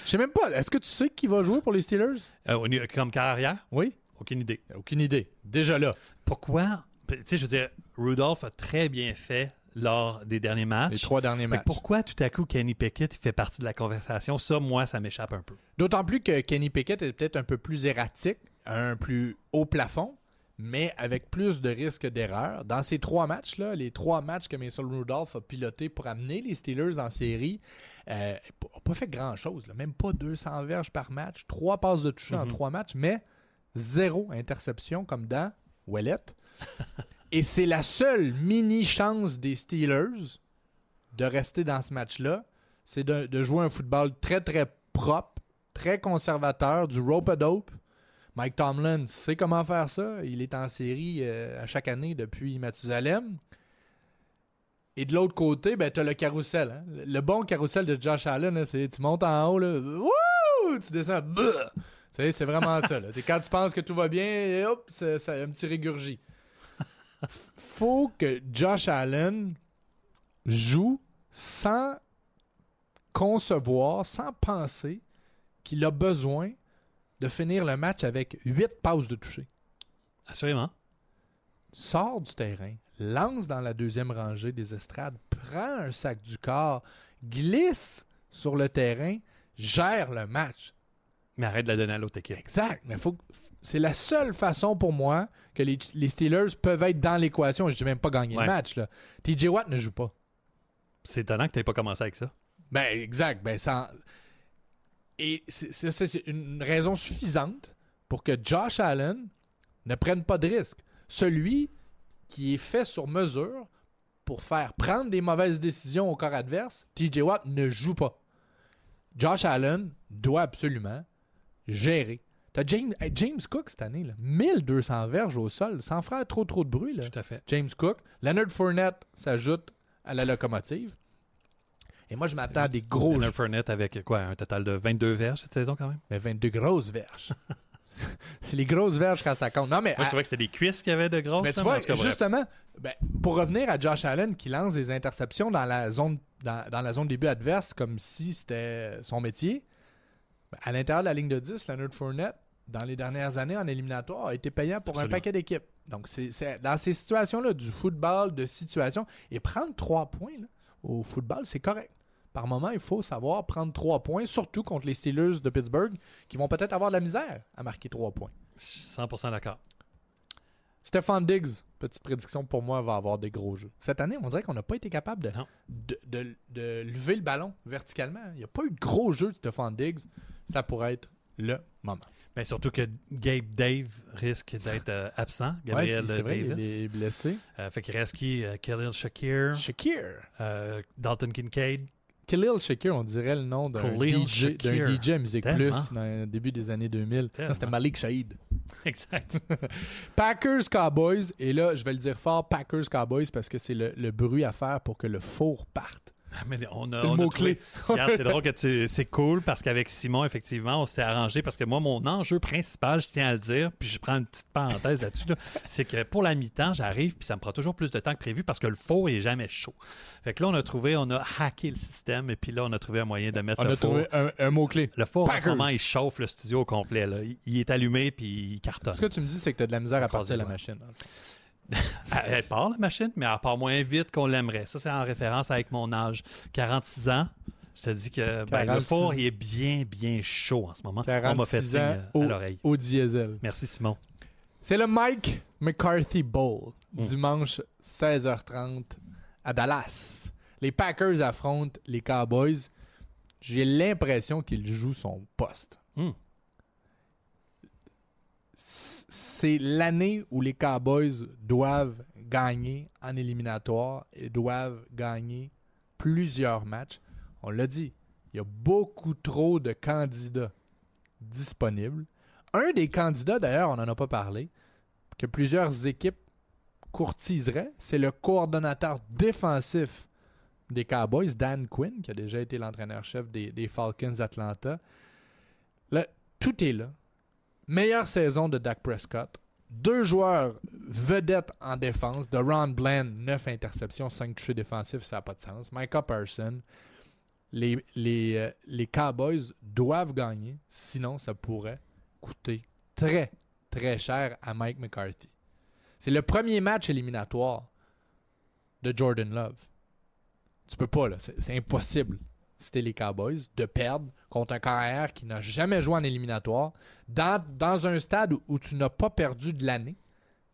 Je sais même pas, est-ce que tu sais qui va jouer pour les Steelers? Euh, comme carrière, Oui? aucune idée. Aucune idée. Déjà là. Pourquoi? Tu sais, je veux dire, Rudolph a très bien fait lors des derniers matchs. Les trois derniers matchs. pourquoi tout à coup Kenny Pickett fait partie de la conversation? Ça, moi, ça m'échappe un peu. D'autant plus que Kenny Pickett est peut-être un peu plus erratique, un plus haut plafond, mais avec plus de risques d'erreur. Dans ces trois matchs-là, les trois matchs que Mason Rudolph a pilotés pour amener les Steelers en série, euh, n'a pas fait grand-chose. Même pas 200 verges par match, trois passes de toucher en trois matchs, mais zéro interception comme dans Wallet. Et c'est la seule mini-chance des Steelers de rester dans ce match-là, c'est de, jouer un football très, très propre, très conservateur, du rope-a-dope. Mike Tomlin sait comment faire ça. Il est en série euh, à chaque année depuis Mathusalem. Et de l'autre côté, ben, tu as le carrousel. hein. Le, bon carrousel de Josh Allen, là, c'est tu montes en haut, là, wouh, tu descends, c'est vraiment ça. Quand tu penses que tout va bien, hop, c'est un petit régurgie. Faut que Josh Allen joue sans concevoir, sans penser qu'il a besoin de finir le match avec 8 passes de toucher. Assurément. Sors du terrain, lance dans la deuxième rangée des estrades, prend un sac du corps, glisse sur le terrain, gère le match. Mais arrête de la donner à l'autre équipe. Exact. Mais faut, c'est la seule façon pour moi que les, les Steelers peuvent être dans l'équation. Je dis même pas gagner Ouais. le match. Là. TJ Watt ne joue pas. C'est étonnant que tu n'aies pas commencé avec ça. Ben, exact. Ben, ça... Et c'est, c'est- c'est- c'est une raison suffisante pour que Josh Allen ne prenne pas de risque. Celui qui est fait sur mesure pour faire prendre des mauvaises décisions au corps adverse, TJ Watt ne joue pas. Josh Allen doit absolument gérer. T'as James, James Cook cette année, là, 1200 verges au sol, sans faire trop trop de bruit. Là. Tout à fait. James Cook. Leonard Fournette s'ajoute à la locomotive. Et moi, je m'attends à des gros Leonard Fournette avec quoi Un total de 22 verges cette saison quand même? Mais 22 grosses verges. c'est les grosses verges quand ça compte. Non, mais, Moi, je à- trouvais que c'était des cuisses qu'il y avait de grosses. mais tu vois, cas, justement, ben, pour revenir à Josh Allen qui lance des interceptions dans la zone dans, dans la zone début adverse comme si c'était son métier, à l'intérieur de la ligne de 10, Leonard Fournette, dans les dernières années en éliminatoire, a été payant pour un paquet d'équipes. Donc, c'est dans ces situations-là, du football, de situation, et prendre trois points là, au football, c'est correct. Par moment, il faut savoir prendre trois points, surtout contre les Steelers de Pittsburgh, qui vont peut-être avoir de la misère à marquer trois points. Je suis 100% d'accord. Stéphane Diggs, petite prédiction pour moi, va avoir des gros jeux. Cette année, on dirait qu'on n'a pas été capable de, de, de- de lever le ballon verticalement. Il n'y a pas eu de gros jeux de Stéphane Diggs. Ça pourrait être le moment. Mais surtout que Gabe Dave risque d'être euh, absent. Gabriel Ouais, c'est c'est vrai, Davis. il est blessé. Euh, fait qu'il reste qui euh, Khalil Shakir, Shakir. euh, Dalton Kincaid. Khalil Shakir, on dirait le nom d'un Khalil DJ, d'un. DJ à Musique Tellement. Plus dans le début des années 2000. Non, C'était. Malik Shahid. Exact. Packers Cowboys, et là, je vais le dire fort, Packers Cowboys, parce que c'est le, le bruit à faire pour que le four parte. Ah, mais on a, C'est le mot-clé. c'est drôle que tu... C'est cool parce qu'avec Simon, effectivement, on s'était arrangé parce que moi, mon enjeu principal, je tiens à le dire, puis je prends une petite parenthèse là-dessus, là, c'est que pour la mi-temps, j'arrive, puis ça me prend toujours plus de temps que prévu parce que le four est jamais chaud. Fait que là, on a trouvé, on a hacké le système, et puis là, on a trouvé un moyen de mettre On le a four. trouvé un, un mot-clé. Le four, en ce moment, il chauffe le studio au complet. là. Il- Il est allumé, puis il cartonne. Ce que tu me dis, c'est que tu as de la misère à partir la machine. elle part, la machine, mais elle part moins vite qu'on l'aimerait. Ça, c'est en référence avec mon âge. 46 ans. Je te dis que ben, le 46 four, il est bien, bien chaud en ce moment. On m'a 46 fait signe euh, au, à l'oreille. au diesel. Merci, Simon. C'est le Mike McCarthy Bowl, Mm. dimanche 16h30 à Dallas. Les Packers affrontent les Cowboys. J'ai l'impression qu'il joue son poste. C'est l'année où les Cowboys doivent gagner en éliminatoire et doivent gagner plusieurs matchs. On l'a dit, il y a beaucoup trop de candidats disponibles. Un des candidats, d'ailleurs, on n'en a pas parlé, que plusieurs équipes courtiseraient, c'est le coordonnateur défensif des Cowboys, Dan Quinn, qui a déjà été l'entraîneur-chef des, Falcons d'Atlanta. Tout est là. Meilleure saison de Dak Prescott. Deux joueurs vedettes en défense. De Ron Bland, 9 interceptions, 5 touchés défensifs, ça n'a pas de sens. Micah Parson. Les, euh, les Cowboys doivent gagner, sinon ça pourrait coûter très, très cher à Mike McCarthy. C'est le premier match éliminatoire de Jordan Love. Tu peux pas, là. C'est impossible, t'es les Cowboys, de perdre contre un carrière qui n'a jamais joué en éliminatoire dans, dans un stade où, où tu n'as pas perdu de l'année.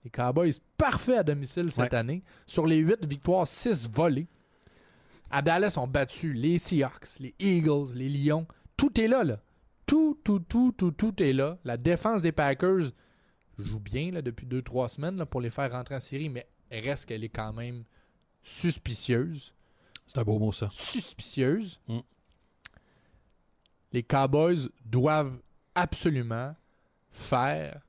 Les Cowboys, parfaits à domicile cette Ouais. année. Sur les 8 victoires, 6 volées. À Dallas, ont battu les Seahawks, les Eagles, les Lions. Tout est là, là. Tout, tout, tout, tout, tout est là. La défense des Packers joue bien là, depuis 2-3 semaines là, pour les faire rentrer en série, mais reste qu'elle est quand même suspicieuse. C'est un beau mot, ça. Suspicieuse. Mm. Les Cowboys doivent absolument faire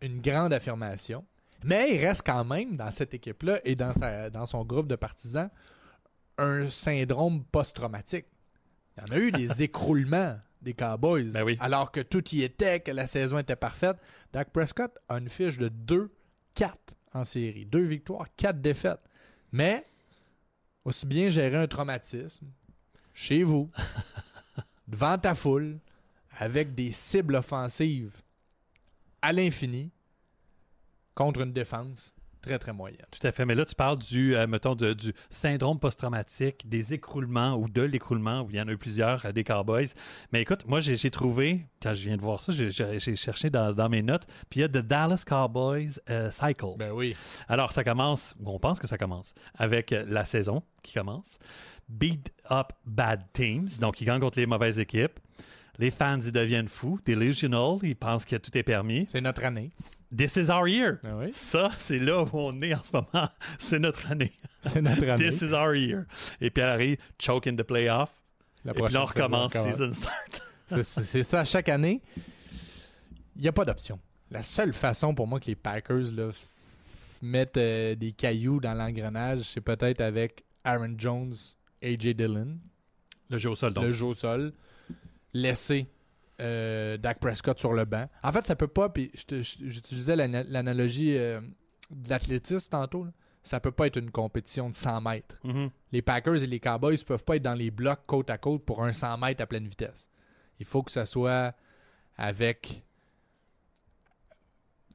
une grande affirmation. Mais il reste quand même dans cette équipe-là et dans, sa- dans son groupe de partisans un syndrome post-traumatique. Il y en a eu des écroulements des Cowboys. Ben oui. Alors que tout y était, que la saison était parfaite. Dak Prescott a une fiche de 2-4 en série. Deux victoires, quatre défaites. Mais, aussi bien gérer un traumatisme chez vous, devant ta foule, avec des cibles offensives à l'infini, contre une défense très, très moyenne. Tout à fait. Mais là, tu parles du, euh, mettons, de- du syndrome post-traumatique, des écroulements ou de l'écroulement, où il y en a eu plusieurs euh, des Cowboys. Mais écoute, moi, j'ai trouvé, quand je viens de voir ça, j'ai- cherché dans, dans mes notes, puis il y a The Dallas Cowboys euh, Cycle. Ben oui. Alors, ça commence, ou on pense que ça commence, avec la saison qui commence. Beat up bad teams, donc ils gagnent contre les mauvaises équipes. Les fans, ils deviennent fous. Delusional, ils pensent que tout est permis. C'est notre année. This is our year. Oui. Ça, c'est là où on est en ce moment. C'est notre année. C'est notre année. This is our year. Et puis, elle arrive, choke in the playoff. La et puis là, on recommence, saison season start. C'est- ça, chaque année. Il n'y a pas d'option. La seule façon pour moi que les Packers là, mettent euh, des cailloux dans l'engrenage, c'est peut-être avec Aaron Jones, AJ Dillon, Le jeu au sol, donc. le jeu au sol, laisser euh, Dak Prescott sur le banc. En fait, ça peut pas, puis j'utilisais l'ana- l'analogie euh, de l'athlétisme tantôt, là. ça peut pas être une compétition de 100 mètres. Mhm. Les Packers et les Cowboys ne peuvent pas être dans les blocs côte à côte pour un 100 mètres à pleine vitesse. Il faut que ça soit avec.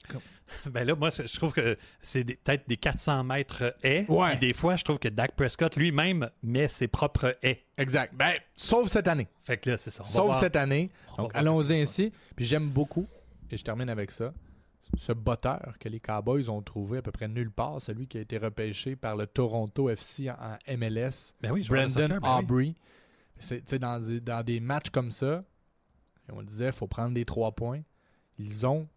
Ben là, moi, je trouve que c'est peut-être des 400 mètres haies. Ouais. Puis des fois, je trouve que Dak Prescott lui-même met ses propres haies. Exact. Ben, sauf cette année. Fait que là, c'est ça. On Sauf cette année. On Donc, allons-y ainsi. Puis j'aime beaucoup, et je termine avec ça, ce botteur que les Cowboys ont trouvé à peu près nulle part, celui qui a été repêché par le Toronto FC en, MLS, Ben oui, Brandon soccer, ben oui. Aubrey. C'est- dans, des- dans des matchs comme ça, on disait il faut prendre des trois points. Ils ont,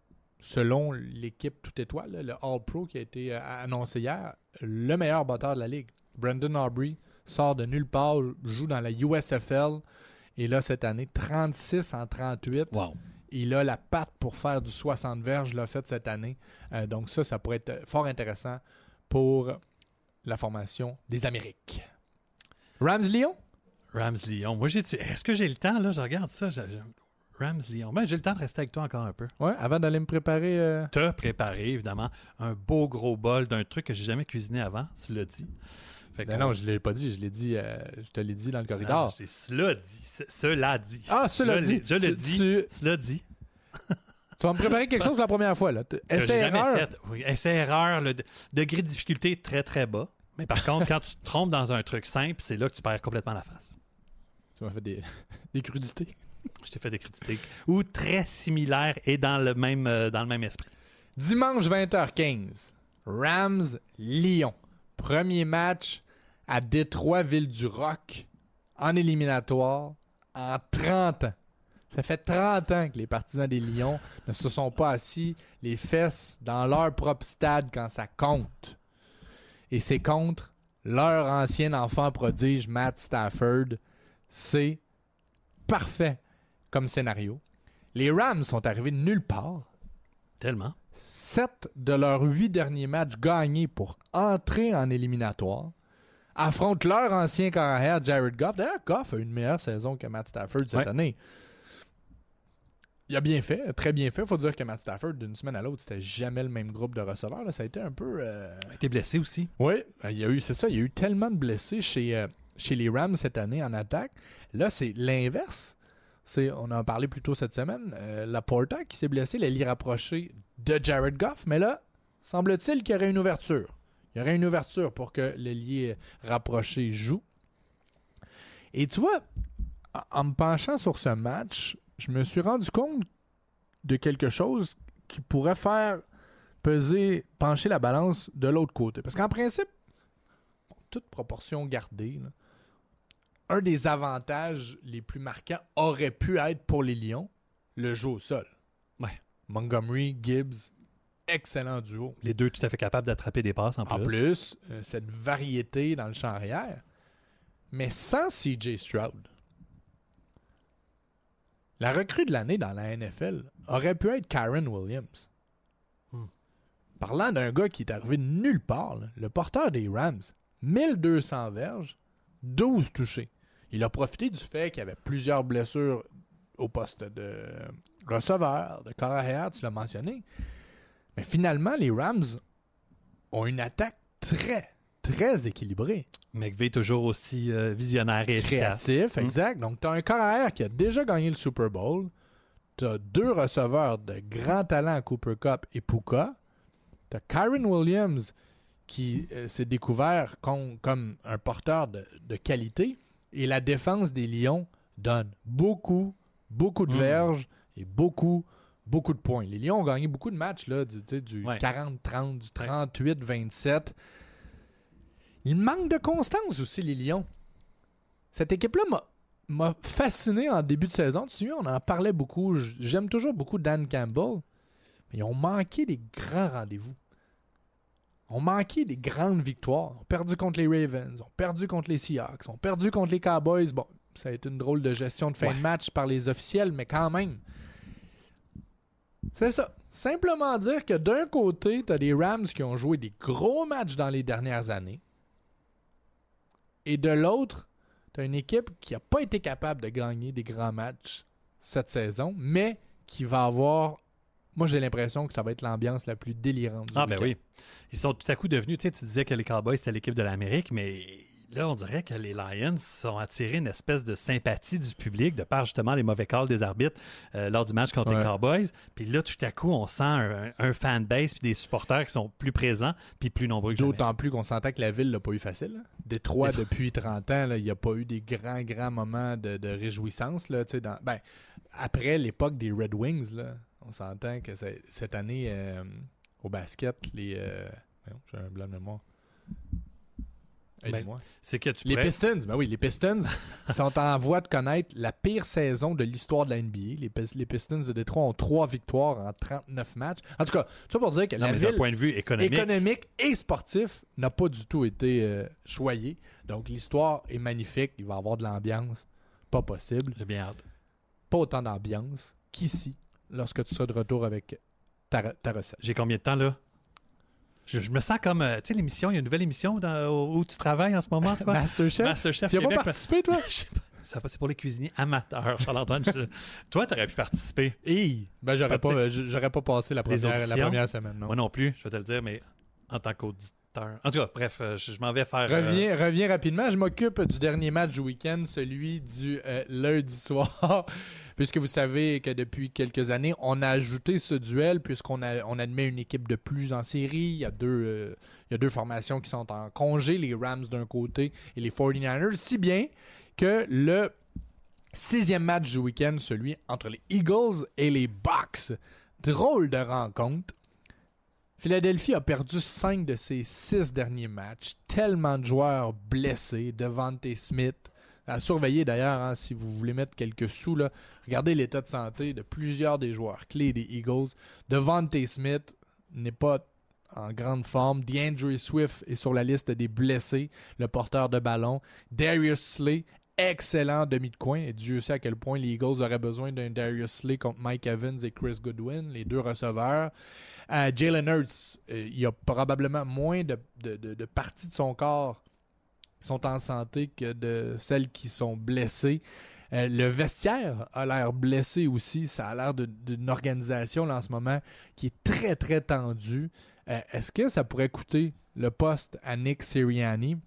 selon l'équipe tout étoile, le All-Pro qui a été euh, annoncé hier, le meilleur batteur de la ligue. Brandon Aubrey, sort de nulle part, joue dans la USFL. Et là, cette année, 36 en 38. Wow. Il a la patte pour faire du 60 verges, l'a fait cette année. Euh, donc ça, ça pourrait être fort intéressant pour la formation des Amériques. Rams-Lyon? Rams-Lyon. Moi, j'ai. Est-ce que j'ai le temps, là? Je regarde ça. je- Rams-Lyon. Ben, j'ai le temps de rester avec toi encore un peu. Ouais, avant d'aller me préparer. euh, T'as préparé, évidemment, un beau gros bol d'un truc que j'ai jamais cuisiné avant, tu l'as dit. Fait Ben non, je l'ai pas dit, je l'ai dit, euh, je te l'ai dit dans le Non, corridor. c'est cela dit. Cela dit. Ah, cela je dit. Je le dis. tu- Cela dit. Tu vas me préparer quelque chose pour la première fois, là. T- que j'ai Essai jamais erreur. fait. Oui, essai-erreur, le de- degré de difficulté est très, très bas. Mais par contre, quand tu te trompes dans un truc simple, c'est là que tu perds complètement la face. Tu m'as fait des, des crudités. Je t'ai fait des critiques. Ou très similaire et dans le même, euh, dans le même esprit. Dimanche 20h15, Rams-Lyon. Premier match à Détroit, ville du Rock, en éliminatoire, en 30 ans. Ça fait 30 ans que les partisans des Lions ne se sont pas assis les fesses dans leur propre stade quand ça compte. Et c'est contre leur ancien enfant prodige, Matt Stafford. C'est parfait comme scénario. Les Rams sont arrivés de nulle part. Tellement. Sept de leurs huit derniers matchs gagnés pour entrer en éliminatoire affrontent leur ancien carrière, Jared Goff. D'ailleurs, Goff a une meilleure saison que Matt Stafford cette Ouais. année. Il a bien fait, très bien fait. faut dire que Matt Stafford, d'une semaine à l'autre, c'était jamais le même groupe de receveurs. là. Ça a été un peu. euh, Il était blessé aussi. oui, il y a eu, c'est ça, il y a eu tellement de blessés chez, euh, chez les Rams cette année en attaque. Là, c'est l'inverse. On en a parlé plus tôt cette semaine. Euh, Laporta qui s'est blessé, l'allié rapproché de Jared Goff. Mais là, semble-t-il qu'il y aurait une ouverture. Il y aurait une ouverture pour que l'ailier rapproché joue. Et tu vois, en- me penchant sur ce match, je me suis rendu compte de quelque chose qui pourrait faire peser, pencher la balance de l'autre côté. Parce qu'en principe, toute proportion gardée, là, un des avantages les plus marquants aurait pu être pour les Lions le jeu au sol. Ouais. Montgomery, Gibbs, excellent duo. Les deux tout à fait capables d'attraper des passes en plus. En plus, euh, cette variété dans le champ arrière. Mais sans CJ Stroud, la recrue de l'année dans la NFL aurait pu être Karen Williams. Hmm. Parlant d'un gars qui est arrivé de nulle part, là, le porteur des Rams, 1200 verges, 12 touchés. Il a profité du fait qu'il y avait plusieurs blessures au poste de receveur, de corps arrière, tu l'as mentionné. Mais finalement, les Rams ont une attaque très, très équilibrée. McVay toujours aussi euh, visionnaire et. Créatif, Mm. exact. Donc, tu as un corps arrière qui a déjà gagné le Super Bowl. Tu as deux receveurs de grand talent, Cooper Cup et Puka. Tu as Kyron Williams qui euh, s'est découvert com- comme un porteur de, de qualité. Et la défense des Lions donne beaucoup, beaucoup de Mm. verges et beaucoup, beaucoup de points. Les Lions ont gagné beaucoup de matchs, là, du, tu sais, du Ouais. 40-30, du 38-27. Il manque de constance aussi, les Lions. Cette équipe-là m'a- m'a fasciné en début de saison. Tu souviens, on en parlait beaucoup. J'aime toujours beaucoup Dan Campbell. Mais ils ont manqué des grands rendez-vous. Ont manqué des grandes victoires. Ils ont perdu contre les Ravens, ont perdu contre les Seahawks, ont perdu contre les Cowboys. Bon, ça a été une drôle de gestion de fin Ouais. de match par les officiels, mais quand même. C'est ça. Simplement dire que d'un côté, tu as des Rams qui ont joué des gros matchs dans les dernières années. Et de l'autre, tu as une équipe qui n'a pas été capable de gagner des grands matchs cette saison, mais qui va avoir. Moi, j'ai l'impression que ça va être l'ambiance la plus délirante. du Ah, ben oui. Ils sont tout à coup devenus, tu sais, tu disais que les Cowboys, c'était l'équipe de l'Amérique, mais là, on dirait que les Lions ont attiré une espèce de sympathie du public de par justement les mauvais calls des arbitres euh, lors du match contre Ouais. les Cowboys. Puis là, tout à coup, on sent un, un fanbase puis des supporters qui sont plus présents puis plus nombreux que. D'autant plus qu'on sentait que la ville l'a pas eu facile. hein. Détroit, Détroit. depuis 30 ans, il n'y a pas eu des grands, grands moments de, de réjouissance. Là, dans, ben, après l'époque des Red Wings, là, on s'entend que cette année, euh, au basket, les. euh, J'ai un blanc de mémoire. aide-moi. C'est que tu Les. Pistons, ben oui, les Pistons sont en voie de connaître la pire saison de l'histoire de la NBA. Les, les Pistons de Détroit ont trois victoires en 39 matchs. En tout cas, ça pour dire que Non, la ville point de vue économique, économique et sportif n'a pas du tout été euh, choyée. Donc l'histoire est magnifique. Il va y avoir de l'ambiance. Pas possible. j'ai bien hâte. Pas autant d'ambiance qu'ici lorsque tu seras de retour avec ta, ta recette. J'ai combien de temps, là? Je, je me sens comme, euh, tu sais, l'émission, il y a une nouvelle émission dans- où, où tu travailles en ce moment, toi? Masterchef? Masterchef tu n'as pas Québec. participé, toi? Ça va, c'est pour les cuisiniers amateurs, Charles-Antoine. Toi, tu aurais pu participer. Hey! Ben, j'aurais pas, euh, j'aurais pas passé la première, la auditions? première semaine. Non. Moi non plus, je vais te le dire, mais en tant qu'auditeur. En tout cas, bref, euh, je, je m'en vais faire. euh, Reviens, reviens rapidement. Je m'occupe du dernier match du week-end, celui du euh, lundi soir. Puisque vous savez que depuis quelques années, on a ajouté ce duel, puisqu'on a, on admet une équipe de plus en série. Il y, a deux, euh, il y a deux formations qui sont en congé, les Rams d'un côté et les 49ers, si bien que le sixième match du week-end, celui entre les Eagles et les Bucks. Drôle de rencontre. Philadelphie a perdu 5 de ses 6 derniers matchs. Tellement de joueurs blessés. Devante Smith. À surveiller d'ailleurs, hein, si vous voulez mettre quelques sous, là, regardez l'état de santé de plusieurs des joueurs clés des Eagles. Devante Smith n'est pas en grande forme. DeAndre Swift est sur la liste des blessés, le porteur de ballon. Darius Slay, excellent demi de coin. Et Dieu sait à quel point les Eagles auraient besoin d'un Darius Slay contre Mike Evans et Chris Goodwin, les deux receveurs. Euh, Jalen Hurts, euh, il a probablement moins de, de- de- parties de son corps sont en santé que de celles qui sont blessées. Euh, le vestiaire a l'air blessé aussi. Ça a l'air d'une organisation là, en ce moment qui est très, très tendue. Euh, Est-ce que ça pourrait coûter le poste à Nick Sirianni?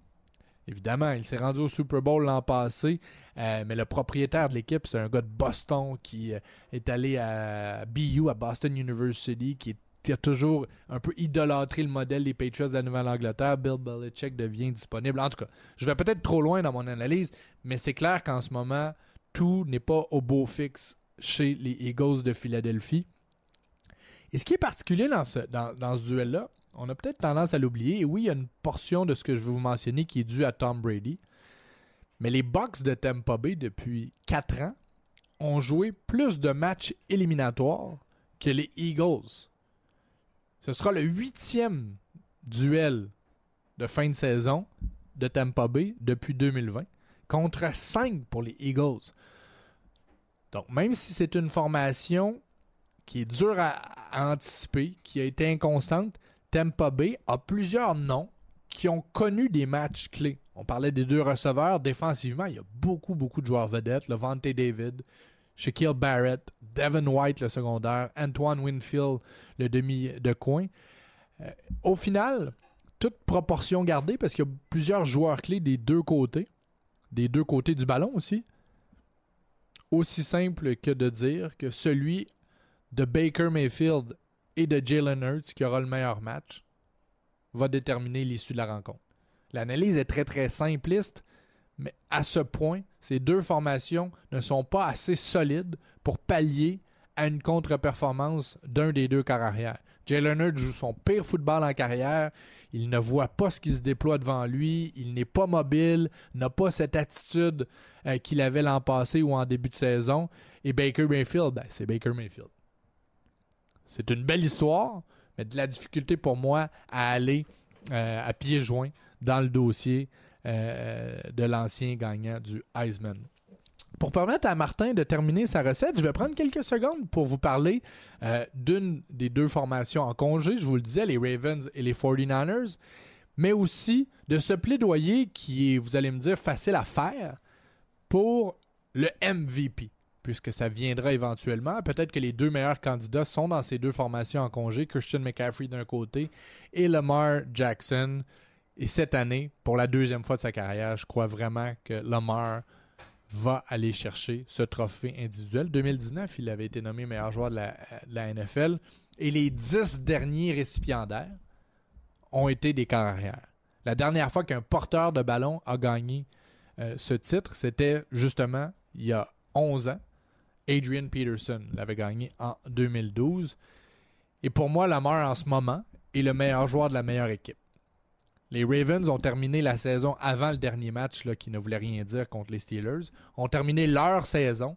Évidemment, il s'est rendu au Super Bowl l'an passé, euh, mais le propriétaire de l'équipe, c'est un gars de Boston qui est allé à BU, à Boston University, qui, est- qui a toujours un peu idolâtré le modèle des Patriots de la Nouvelle-Angleterre. Bill Belichick devient disponible. En tout cas, je vais peut-être trop loin dans mon analyse, mais c'est clair qu'en ce moment, tout n'est pas au beau fixe chez les Eagles de Philadelphie. Et ce qui est particulier dans ce, dans, dans ce duel-là, on a peut-être tendance à l'oublier. Et oui, il y a une portion de ce que je vais vous mentionner qui est due à Tom Brady. Mais les Bucks de Tampa Bay, depuis 4 ans, ont joué plus de matchs éliminatoires que les Eagles. Ce sera le huitième duel de fin de saison de Tampa Bay depuis 2020, contre 5 pour les Eagles. Donc, même si c'est une formation qui est dure à, anticiper, qui a été inconstante, Tampa Bay a plusieurs noms qui ont connu des matchs clés. On parlait des deux receveurs. Défensivement, il y a beaucoup, beaucoup de joueurs vedettes. Levante David, Shaquille Barrett, Devin White, le secondaire, Antoine Winfield, le demi de coin. Euh, au final, toute proportion gardée, parce qu'il y a plusieurs joueurs clés des deux côtés, des deux côtés du ballon aussi. Aussi simple que de dire que celui de Baker Mayfield et de Jalen Hurts qui aura le meilleur match va déterminer l'issue de la rencontre. L'analyse est très très simpliste, mais à ce point, ces deux formations ne sont pas assez solides pour pallier à une contre-performance d'un des deux corps arrière. Jalen Hurts joue son pire football en carrière. Il ne voit pas ce qui se déploie devant lui. Il n'est pas mobile, n'a pas cette attitude euh, qu'il avait l'an passé ou en début de saison. Et Baker Mayfield, ben, c'est Baker Mayfield. C'est une belle histoire, mais de la difficulté pour moi à aller euh, à pieds joints dans le dossier euh, de l'ancien gagnant du Heisman. Pour permettre à Martin de terminer sa recette, je vais prendre quelques secondes pour vous parler euh, d'une des deux formations en congé, je vous le disais, les Ravens et les 49ers, mais aussi de ce plaidoyer qui est, vous allez me dire, facile à faire pour le MVP, puisque ça viendra éventuellement. Peut-être que les deux meilleurs candidats sont dans ces deux formations en congé, Christian McCaffrey d'un côté et Lamar Jackson. Et cette année, pour la deuxième fois de sa carrière, je crois vraiment que Lamar va aller chercher ce trophée individuel. 2019, il avait été nommé meilleur joueur de la, NFL. Et les dix derniers récipiendaires ont été des carrières. La dernière fois qu'un porteur de ballon a gagné euh, ce titre, c'était justement il y a 11 ans. Adrian Peterson l'avait gagné en 2012. Et pour moi, Lamar, en ce moment, est le meilleur joueur de la meilleure équipe. Les Ravens ont terminé la saison avant le dernier match là, qui ne voulait rien dire contre les Steelers. Ont terminé leur saison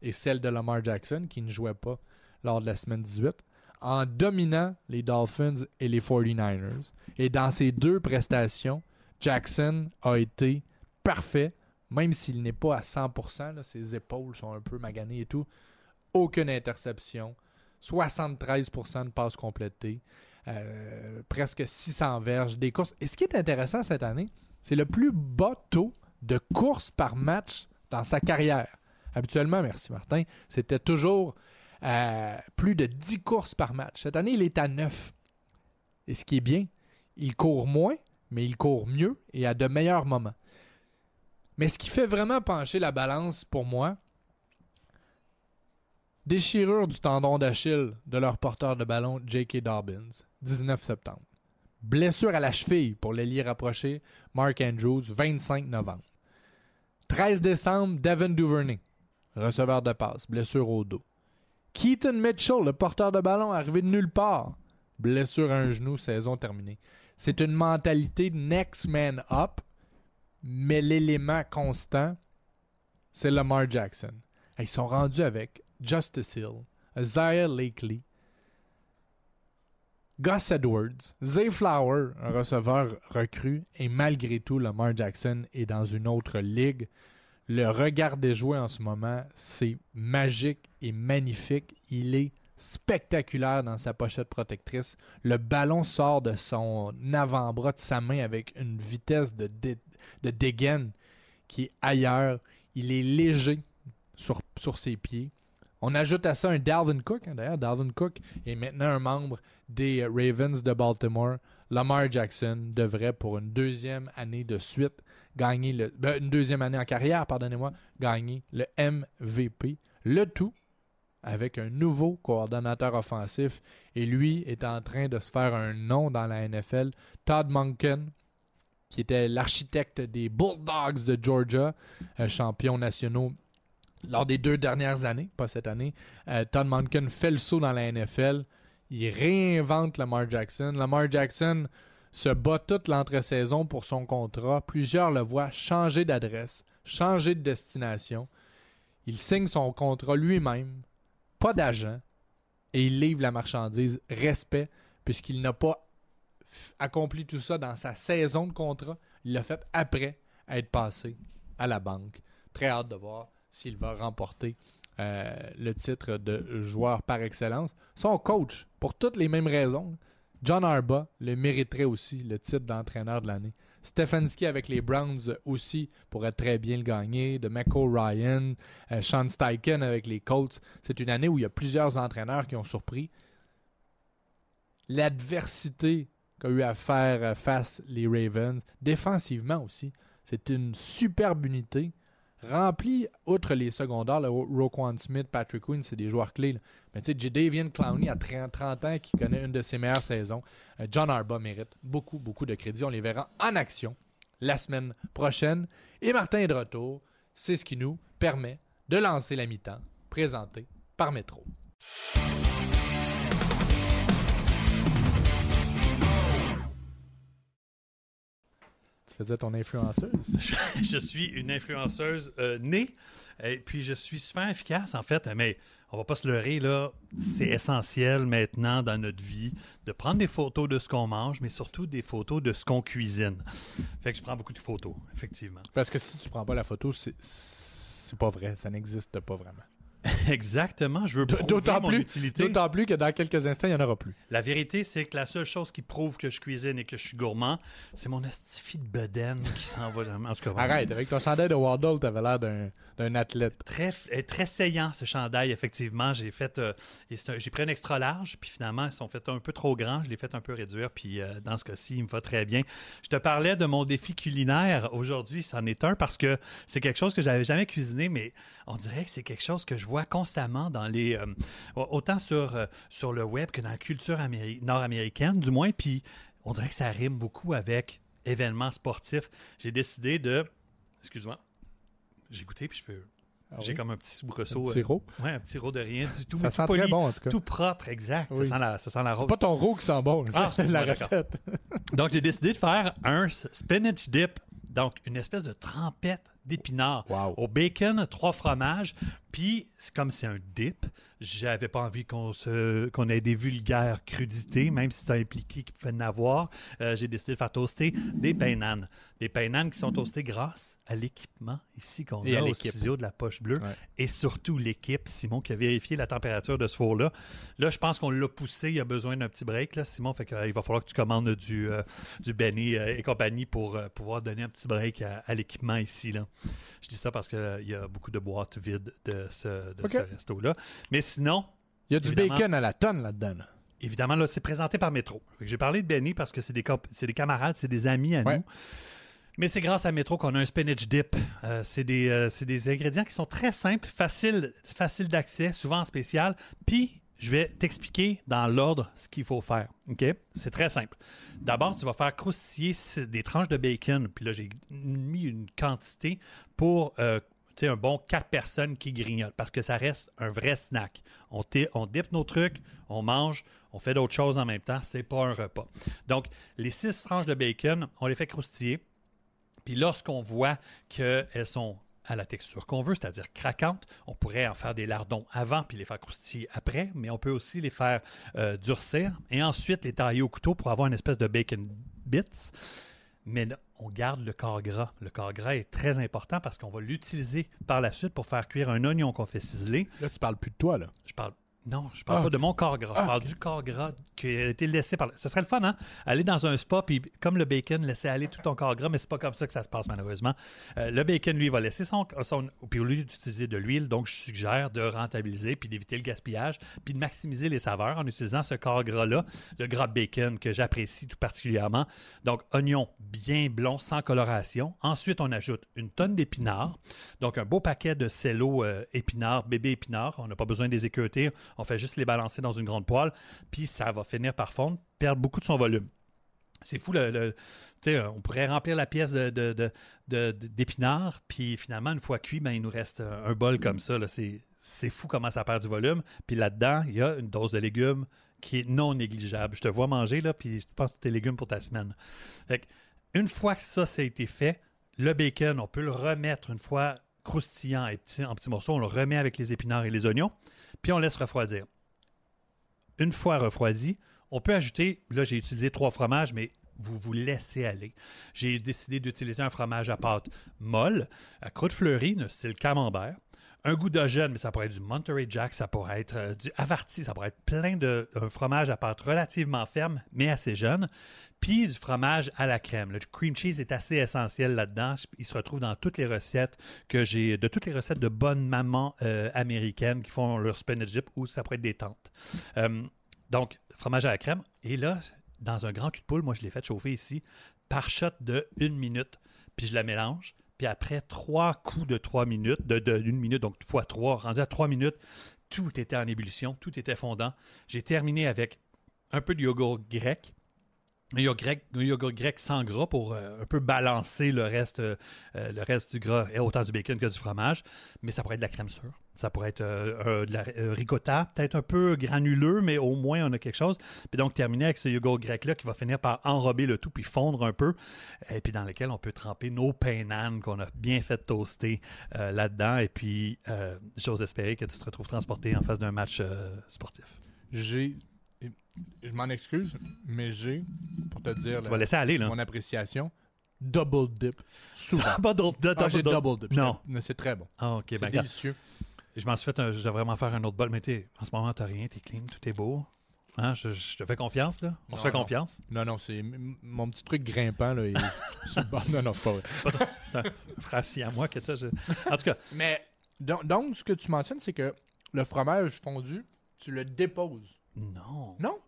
et celle de Lamar Jackson qui ne jouait pas lors de la semaine 18 en dominant les Dolphins et les 49ers. Et dans ces deux prestations, Jackson a été parfait, même s'il n'est pas à 100%, là, ses épaules sont un peu maganées et tout. Aucune interception, 73% de passes complétées, euh, presque 600 verges, des courses. Et ce qui est intéressant cette année, c'est le plus bas taux de courses par match dans sa carrière. Habituellement, merci Martin, c'était toujours euh, plus de 10 courses par match. Cette année, il est à 9. Et ce qui est bien, il court moins, mais il court mieux et à de meilleurs moments. Mais ce qui fait vraiment pencher la balance pour moi, déchirure du tendon d'Achille de leur porteur de ballon J.K. Dobbins, 19 septembre. Blessure à la cheville pour l'ailier rapproché Mark Andrews, 25 novembre. 13 décembre, Devin Duvernay, receveur de passe, blessure au dos. Keaton Mitchell, le porteur de ballon, arrivé de nulle part, blessure à un genou, saison terminée. C'est une mentalité next man up, mais l'élément constant, c'est Lamar Jackson. Ils sont rendus avec Justice Hill, Isaiah Lakely, Gus Edwards, Zay Flower, un receveur recru, et malgré tout, Lamar Jackson est dans une autre ligue. Le regard des jouets en ce moment, c'est magique et magnifique. Il est spectaculaire dans sa pochette protectrice. Le ballon sort de son avant-bras, de sa main, avec une vitesse de, dégaine qui est ailleurs. Il est léger sur ses pieds. On ajoute à ça un Dalvin Cook. Hein, d'ailleurs, Dalvin Cook est maintenant un membre des Ravens de Baltimore. Lamar Jackson devrait, pour une deuxième année de suite, gagner le. Ben, une deuxième année en carrière, pardonnez-moi, gagner le MVP. Le tout avec un nouveau coordonnateur offensif. Et lui est en train de se faire un nom dans la NFL. Todd Monken, qui était l'architecte des Bulldogs de Georgia, euh, champion nationaux lors des deux dernières années, pas cette année. Euh, Todd Monken fait le saut dans la NFL. Il réinvente Lamar Jackson. Lamar Jackson se bat toute l'entre-saison pour son contrat. Plusieurs le voient changer d'adresse, changer de destination. Il signe son contrat lui-même, pas d'agent, et il livre la marchandise. Respect, puisqu'il n'a pas accompli tout ça dans sa saison de contrat. Il l'a fait après être passé à la banque. Très hâte de voir s'il va remporter euh, le titre de joueur par excellence. Son coach, pour toutes les mêmes raisons, John Arba le mériterait aussi, le titre d'entraîneur de l'année. Stefanski avec les Browns aussi pourrait très bien le gagner. De Mako Ryan, euh, Sean Steichen avec les Colts. C'est une année où il y a plusieurs entraîneurs qui ont surpris. L'adversité qu'a eu à faire face les Ravens, défensivement aussi. C'est une superbe unité rempli, outre les secondaires, le Roquan Smith, Patrick Quinn, c'est des joueurs clés. Mais tu sais, Jadavian Clowney a 30, ans qui connaît une de ses meilleures saisons. Euh, John Arba mérite beaucoup, beaucoup de crédit. On les verra en action la semaine prochaine. Et Martin est de retour. C'est ce qui nous permet de lancer la mi-temps présentée par Métro. Tu faisais ton influenceuse? je suis une influenceuse euh, née, et puis je suis super efficace en fait, mais on va pas se leurrer là, c'est essentiel maintenant dans notre vie de prendre des photos de ce qu'on mange, mais surtout des photos de ce qu'on cuisine. Fait que je prends beaucoup de photos, effectivement. Parce que si tu prends pas la photo, c'est pas vrai, ça n'existe pas vraiment. Exactement, je veux d'autant mon plus, utilité. D'autant plus que dans quelques instants, il n'y en aura plus. La vérité, c'est que la seule chose qui prouve que je cuisine et que je suis gourmand, c'est mon astifi de bedaine qui s'en va. En tout cas, Arrête, avec ton chandail de Waddle, tu avais l'air d'un athlète. Très, très saillant, ce chandail, effectivement. J'ai fait euh, j'ai pris un extra large, puis finalement, ils sont fait un peu trop grands. Je l'ai fait un peu réduire, puis euh, dans ce cas-ci, il me va très bien. Je te parlais de mon défi culinaire. Aujourd'hui, c'en est un parce que c'est quelque chose que j'avais jamais cuisiné, mais on dirait que c'est quelque chose que je vois constamment dans les. Euh, autant sur, euh, sur le web que dans la culture nord-américaine, du moins. Puis on dirait que ça rime beaucoup avec événements sportifs. J'ai décidé de. Excuse-moi. J'ai goûté, puis je peux. J'ai oui? comme un petit soubresaut. Un petit euh, roux? ouais, un petit roux de rien du tout. Ça sent très bon, en tout cas. Tout propre, exact. Oui. Ça, sent la, ça sent la rose. Pas ton roux qui sent bon, Ah, c'est la recette. Donc, j'ai décidé de faire un spinach dip. Donc, une espèce de trempette d'épinards Wow. au bacon, trois fromages. Puis, c'est comme c'est un dip. J'avais pas envie qu'on ait des vulgaires crudités, même si c'est impliqué qu'il pouvait en avoir. Euh, j'ai décidé de faire toaster des paiнаnes. Des painanes qui sont toastées grâce à l'équipement ici qu'on a au l'équipe. studio de la Poche Bleue. Ouais. Et surtout l'équipe, Simon, qui a vérifié la température de ce four-là. Là, je pense qu'on l'a poussé. Il a besoin d'un petit break, là, Simon. Fait qu'il va falloir que tu commandes du, euh, du Benny euh, et compagnie pour euh, pouvoir donner un petit break à, à l'équipement ici. Là. Je dis ça parce qu'il y a beaucoup de boîtes vides de ce, de OK. ce resto-là. Mais sinon, Il y a du bacon à la tonne là-dedans. là. évidemment, là, c'est présenté par Métro. J'ai parlé de Benny parce que c'est des, camarades, c'est des amis à Ouais. nous. Mais c'est grâce à Métro qu'on a un spinach dip. Euh, c'est des, euh, des ingrédients qui sont très simples, faciles facile d'accès, souvent en spécial. Puis, je vais t'expliquer dans l'ordre ce qu'il faut faire. C'est très simple. D'abord, tu vas faire croustiller des tranches de bacon. Puis là, j'ai mis une quantité pour euh, un bon 4 personnes qui grignotent parce que ça reste un vrai snack. On, on dip nos trucs, on mange, on fait d'autres choses en même temps. C'est pas un repas. Donc, les 6 tranches de bacon, on les fait croustiller. Puis lorsqu'on voit qu'elles sont à la texture qu'on veut, c'est-à-dire craquantes, on pourrait en faire des lardons avant puis les faire croustiller après, mais on peut aussi les faire euh, durcir et ensuite les tailler au couteau pour avoir une espèce de bacon bits. Mais là, on garde le corps gras. Le corps gras est très important parce qu'on va l'utiliser par la suite pour faire cuire un oignon qu'on fait ciseler. Là, tu parles plus de toi, là. Je parle. Non, je parle Ah, pas de mon corps gras. Ah, je parle ok. du corps gras qui a été laissé par. Ça serait le fun, hein? Aller dans un spa, puis comme le bacon, laisser aller tout ton corps gras, mais c'est pas comme ça que ça se passe, malheureusement. Euh, le bacon, lui, va laisser son. son puis au lieu d'utiliser de l'huile, donc je suggère de rentabiliser, puis d'éviter le gaspillage, puis de maximiser les saveurs en utilisant ce corps gras-là, le gras de bacon que j'apprécie tout particulièrement. Donc, oignon bien blond, sans coloration. Ensuite, on ajoute une tonne d'épinards. Donc, un beau paquet de cello euh, épinards, bébé épinards. On n'a pas besoin de les équeuter. On fait juste les balancer dans une grande poêle. Puis, ça va finir par fondre, perdre beaucoup de son volume. C'est fou, le, le- on pourrait remplir la pièce de, d'épinards, puis finalement, une fois cuit, ben, il nous reste un bol comme ça. C'est, fou comment ça perd du volume. Puis là-dedans, il y a une dose de légumes qui est non négligeable. Je te vois manger, là, puis je pense que tes légumes pour ta semaine. Fait une fois que ça, ça a été fait, le bacon, on peut le remettre une fois croustillant en petits morceaux, on le remet avec les épinards et les oignons, puis on laisse refroidir. Une fois refroidi, on peut ajouter, là j'ai utilisé trois fromages, mais vous vous laissez aller. J'ai décidé d'utiliser un fromage à pâte molle, à croûte fleurie, style camembert. Un goût de jeune, mais ça pourrait être du Monterey Jack, ça pourrait être euh, du Avarti, ça pourrait être plein de un fromage à pâte relativement ferme, mais assez jeune. Puis du fromage à la crème. Le cream cheese est assez essentiel là-dedans. Il se retrouve dans toutes les recettes que j'ai, de toutes les recettes de bonnes mamans euh, américaines qui font leur spinach dip ou ça pourrait être des tantes. Euh, donc, fromage à la crème. Et là, dans un grand cul de poule, moi, je l'ai fait chauffer ici par shot de une minute. Puis je la mélange. Puis après trois coups de trois minutes, de, minute, donc fois trois, rendu à trois minutes, tout était en ébullition, tout était fondant. J'ai terminé avec un peu de yogourt grec. Un yogourt grec, sans gras pour euh, un peu balancer le reste, euh, le reste du gras, et autant du bacon que du fromage. Mais ça pourrait être de la crème sûre. Ça pourrait être euh, euh, de la euh, ricotta, peut-être un peu granuleux, mais au moins on a quelque chose. Puis donc terminer avec ce yogourt grec-là qui va finir par enrober le tout puis fondre un peu. Et puis dans lequel on peut tremper nos paiнаnes qu'on a bien fait toaster euh, là-dedans. Et puis j'ose espérer que tu te retrouves transporté en face d'un match sportif. J'ai. Je m'en excuse, mais j'ai, pour te dire Tu la- vas laisser aller, là. mon appréciation, double dip. Souvent. Double, double, Ah, j'ai double. double dip. Non. Mais c'est très bon. Ah, ok, c'est ben, délicieux. Je m'en suis fait un, je dois vraiment faire un autre bol, mais en ce moment, t'as rien, t'es clean, tout est beau. Hein, je, je te fais confiance, là? On se fait non. confiance? Non, non, c'est mon petit truc grimpant. Là, il. Non, non, c'est pas vrai. C'est un si à moi que t'as. je- En tout cas, Mais donc, donc, ce que tu mentionnes, c'est que le fromage fondu, tu le déposes. non. Non?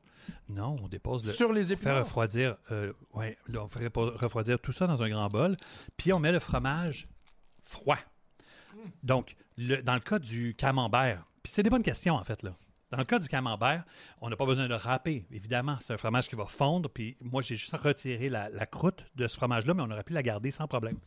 Non, on dépose le. Sur les On fait épinards. refroidir, euh, ouais, là, on fait refroidir tout ça dans un grand bol, puis on met le fromage froid. Donc, dans le cas du camembert, puis c'est des bonnes questions en fait là. Dans le cas du camembert, on n'a pas besoin de râper, évidemment. C'est un fromage qui va fondre, puis moi j'ai juste retiré la, croûte de ce fromage-là, mais on aurait pu la garder sans problème.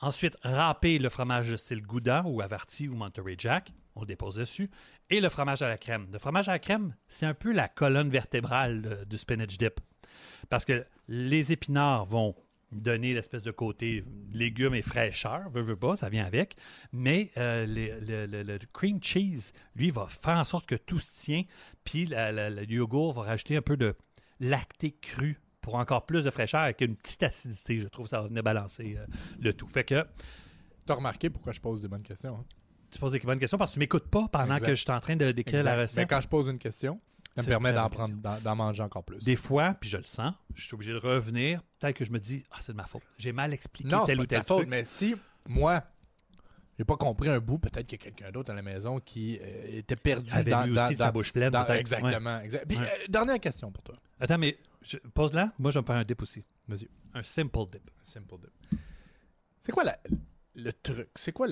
Ensuite, râper le fromage de style Gouda ou Avarti ou Monterey Jack. On le dépose dessus. Et le fromage à la crème. Le fromage à la crème, c'est un peu la colonne vertébrale du spinach dip. Parce que les épinards vont donner l'espèce de côté légumes et fraîcheur, veut, veut pas, ça vient avec. Mais euh, les- le, le- le cream cheese, lui, va faire en sorte que tout se tient. Puis la- la- le yogourt va rajouter un peu de lacté cru pour encore plus de fraîcheur avec une petite acidité. Je trouve que ça va venir balancer euh, le tout. Fait que T'as remarqué pourquoi je pose des bonnes questions. hein? tu poses des bonnes questions parce que tu m'écoutes pas pendant Exact. que je suis en train de décrire la Exact. Mais recette. quand je pose une question, ça me permet d'en prendre, d'en, manger encore plus. Des fois, puis je le sens, je suis obligé de revenir. Peut-être que je me dis, ah, c'est de ma faute. J'ai mal expliqué non, tel ou tel faute, mais si moi, j'ai pas compris un bout, peut-être qu'il y a quelqu'un d'autre à la maison qui euh, était perdu Avait dans, lui dans- aussi de sa dans- bouche pleine, dans-. Exactement. exact. Puis, Ouais. euh, dernière question pour toi. Attends, mais je- pose-la. Moi, je vais me faire un dip aussi. Un simple dip. Simple dip. C'est quoi la- le truc? C'est quoi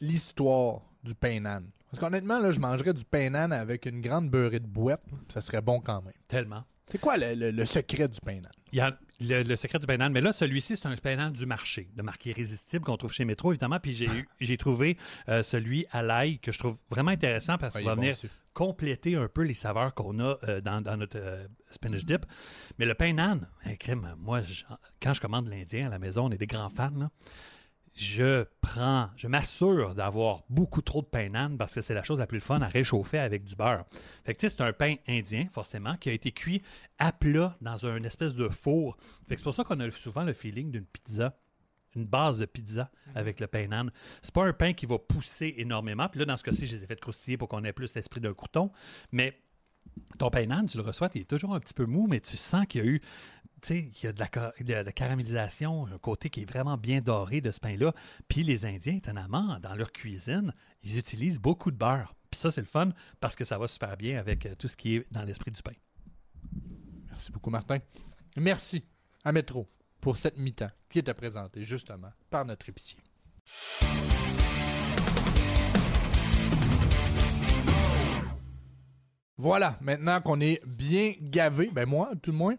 l'histoire du pain? Parce qu'honnêtement, là, je mangerais du pain nan avec une grande beurrée de boîte. Ça serait bon quand même. Tellement. C'est quoi le, le- le secret du pain nan? Il y a le, le secret du painan, mais là, celui-ci, c'est un painan du marché, de marque irrésistible qu'on trouve chez Métro, évidemment. Puis j'ai eu- j'ai trouvé euh, celui à l'ail que je trouve vraiment intéressant parce qu'il il est va bon venir aussi. compléter un peu les saveurs qu'on a euh, dans, dans notre euh, spinach dip. Mais le pain nan, hein, crème, moi, je- quand je commande l'Indien à la maison, on est des grands fans, là, je prends, je m'assure d'avoir beaucoup trop de pain nan parce que c'est la chose la plus fun à réchauffer avec du beurre. Fait que tu sais, c'est un pain indien, forcément, qui a été cuit à plat dans un espèce de four. Fait que c'est pour ça qu'on a souvent le feeling d'une pizza une base de pizza avec le pain nan. C'est pas un pain qui va pousser énormément. Puis là, dans ce cas-ci, je les ai fait croustiller pour qu'on ait plus l'esprit d'un crouton. Mais ton pain nan, tu le reçois, il est toujours un petit peu mou, mais tu sens qu'il y a eu, tu sais, qu'il y a de la, ca- de la caramélisation, un côté qui est vraiment bien doré de ce pain-là. Puis les Indiens, étonnamment, dans leur cuisine, ils utilisent beaucoup de beurre. Puis ça, c'est le fun parce que ça va super bien avec euh, tout ce qui est dans l'esprit du pain. Merci beaucoup, Martin. Merci à Métro pour cette mi-temps qui était présentée justement par notre épicier. Voilà, maintenant qu'on est bien gavé, ben moi, tout le moins.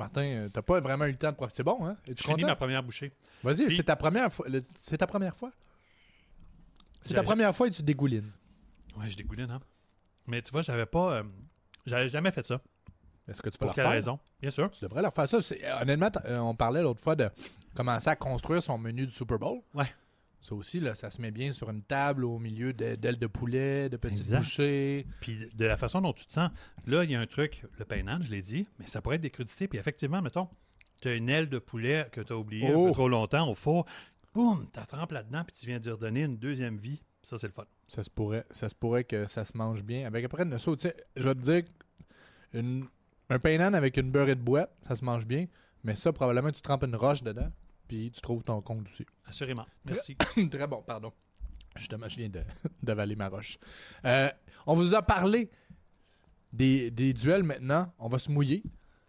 Martin, euh, t'as pas vraiment eu le temps de profiter. C'est bon, hein? Finis content? ma première bouchée. Vas-y, Puis- c'est ta première fois. le- C'est ta première fois? C'est ta J'ai- première fois et tu dégoulines. Ouais, je dégouline, hein. Mais tu vois, j'avais pas. euh, j'avais jamais fait ça. Est-ce que tu peux Pour quelle refaire? raison? Bien sûr. Tu devrais leur faire ça. C'est- euh, Honnêtement, on parlait l'autre fois de commencer à construire son menu du Super Bowl. Ouais. Ça aussi, là, ça se met bien sur une table au milieu d'ailes de poulet, de petites Exact. bouchées. Puis de la façon dont tu te sens, là, il y a un truc, le pain nan, je l'ai dit, mais ça pourrait être des crudités. Puis effectivement, mettons, tu as une aile de poulet que tu as oubliée un Oh! peu trop longtemps au four. Boum, tu trempes là-dedans, puis tu viens lui redonner une deuxième vie. Ça, c'est le fun. Ça se pourrait, ça se pourrait que ça se mange bien. Avec après une sauce, tu sais, je vais te dire, une- un pain nan avec une beurrée de boîte, ça se mange bien. Mais ça, probablement, tu trempes une roche dedans, puis tu trouves ton compte aussi. Assurément. Merci. Très bon, pardon. Justement, je viens d'avaler ma roche. Euh, on vous a parlé des, des duels maintenant. On va se mouiller.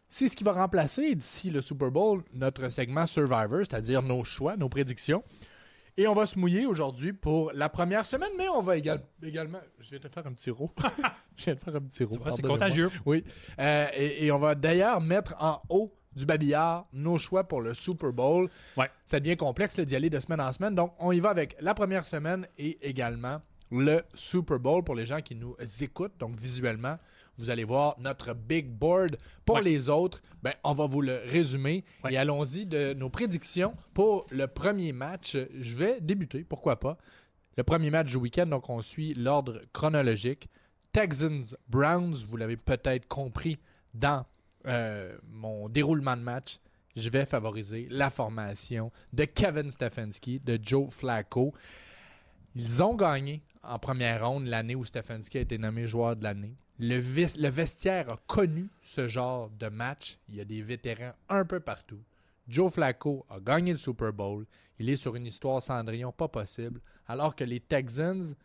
C'est ce qui va remplacer d'ici le Super Bowl notre segment Survivor, c'est-à-dire nos choix, nos prédictions. Et on va se mouiller aujourd'hui pour la première semaine, mais on va égal- également. Je viens de faire un petit roux. je viens de faire un petit roux. C'est contagieux. Oui. Euh, et, et on va d'ailleurs mettre en haut du babillard nos choix pour le Super Bowl. Ouais. Ça devient complexe d'y aller de semaine en semaine. Donc, on y va avec la première semaine et également le Super Bowl pour les gens qui nous écoutent. Donc, visuellement, vous allez voir notre big board. Pour Ouais. les autres, ben, on va vous le résumer. Ouais. Et allons-y de nos prédictions pour le premier match. Je vais débuter, pourquoi pas. Le premier match du week-end, donc on suit l'ordre chronologique. Texans Browns, vous l'avez peut-être compris dans euh, mon déroulement de match, je vais favoriser la formation de Kevin Stefanski, de Joe Flacco. Ils ont gagné en première ronde l'année où Stefanski a été nommé joueur de l'année. Le, vestiaire a connu ce genre de match. Il y a des vétérans un peu partout. Joe Flacco a gagné le Super Bowl. Il est sur une histoire Cendrillon pas possible. Alors que les Texans,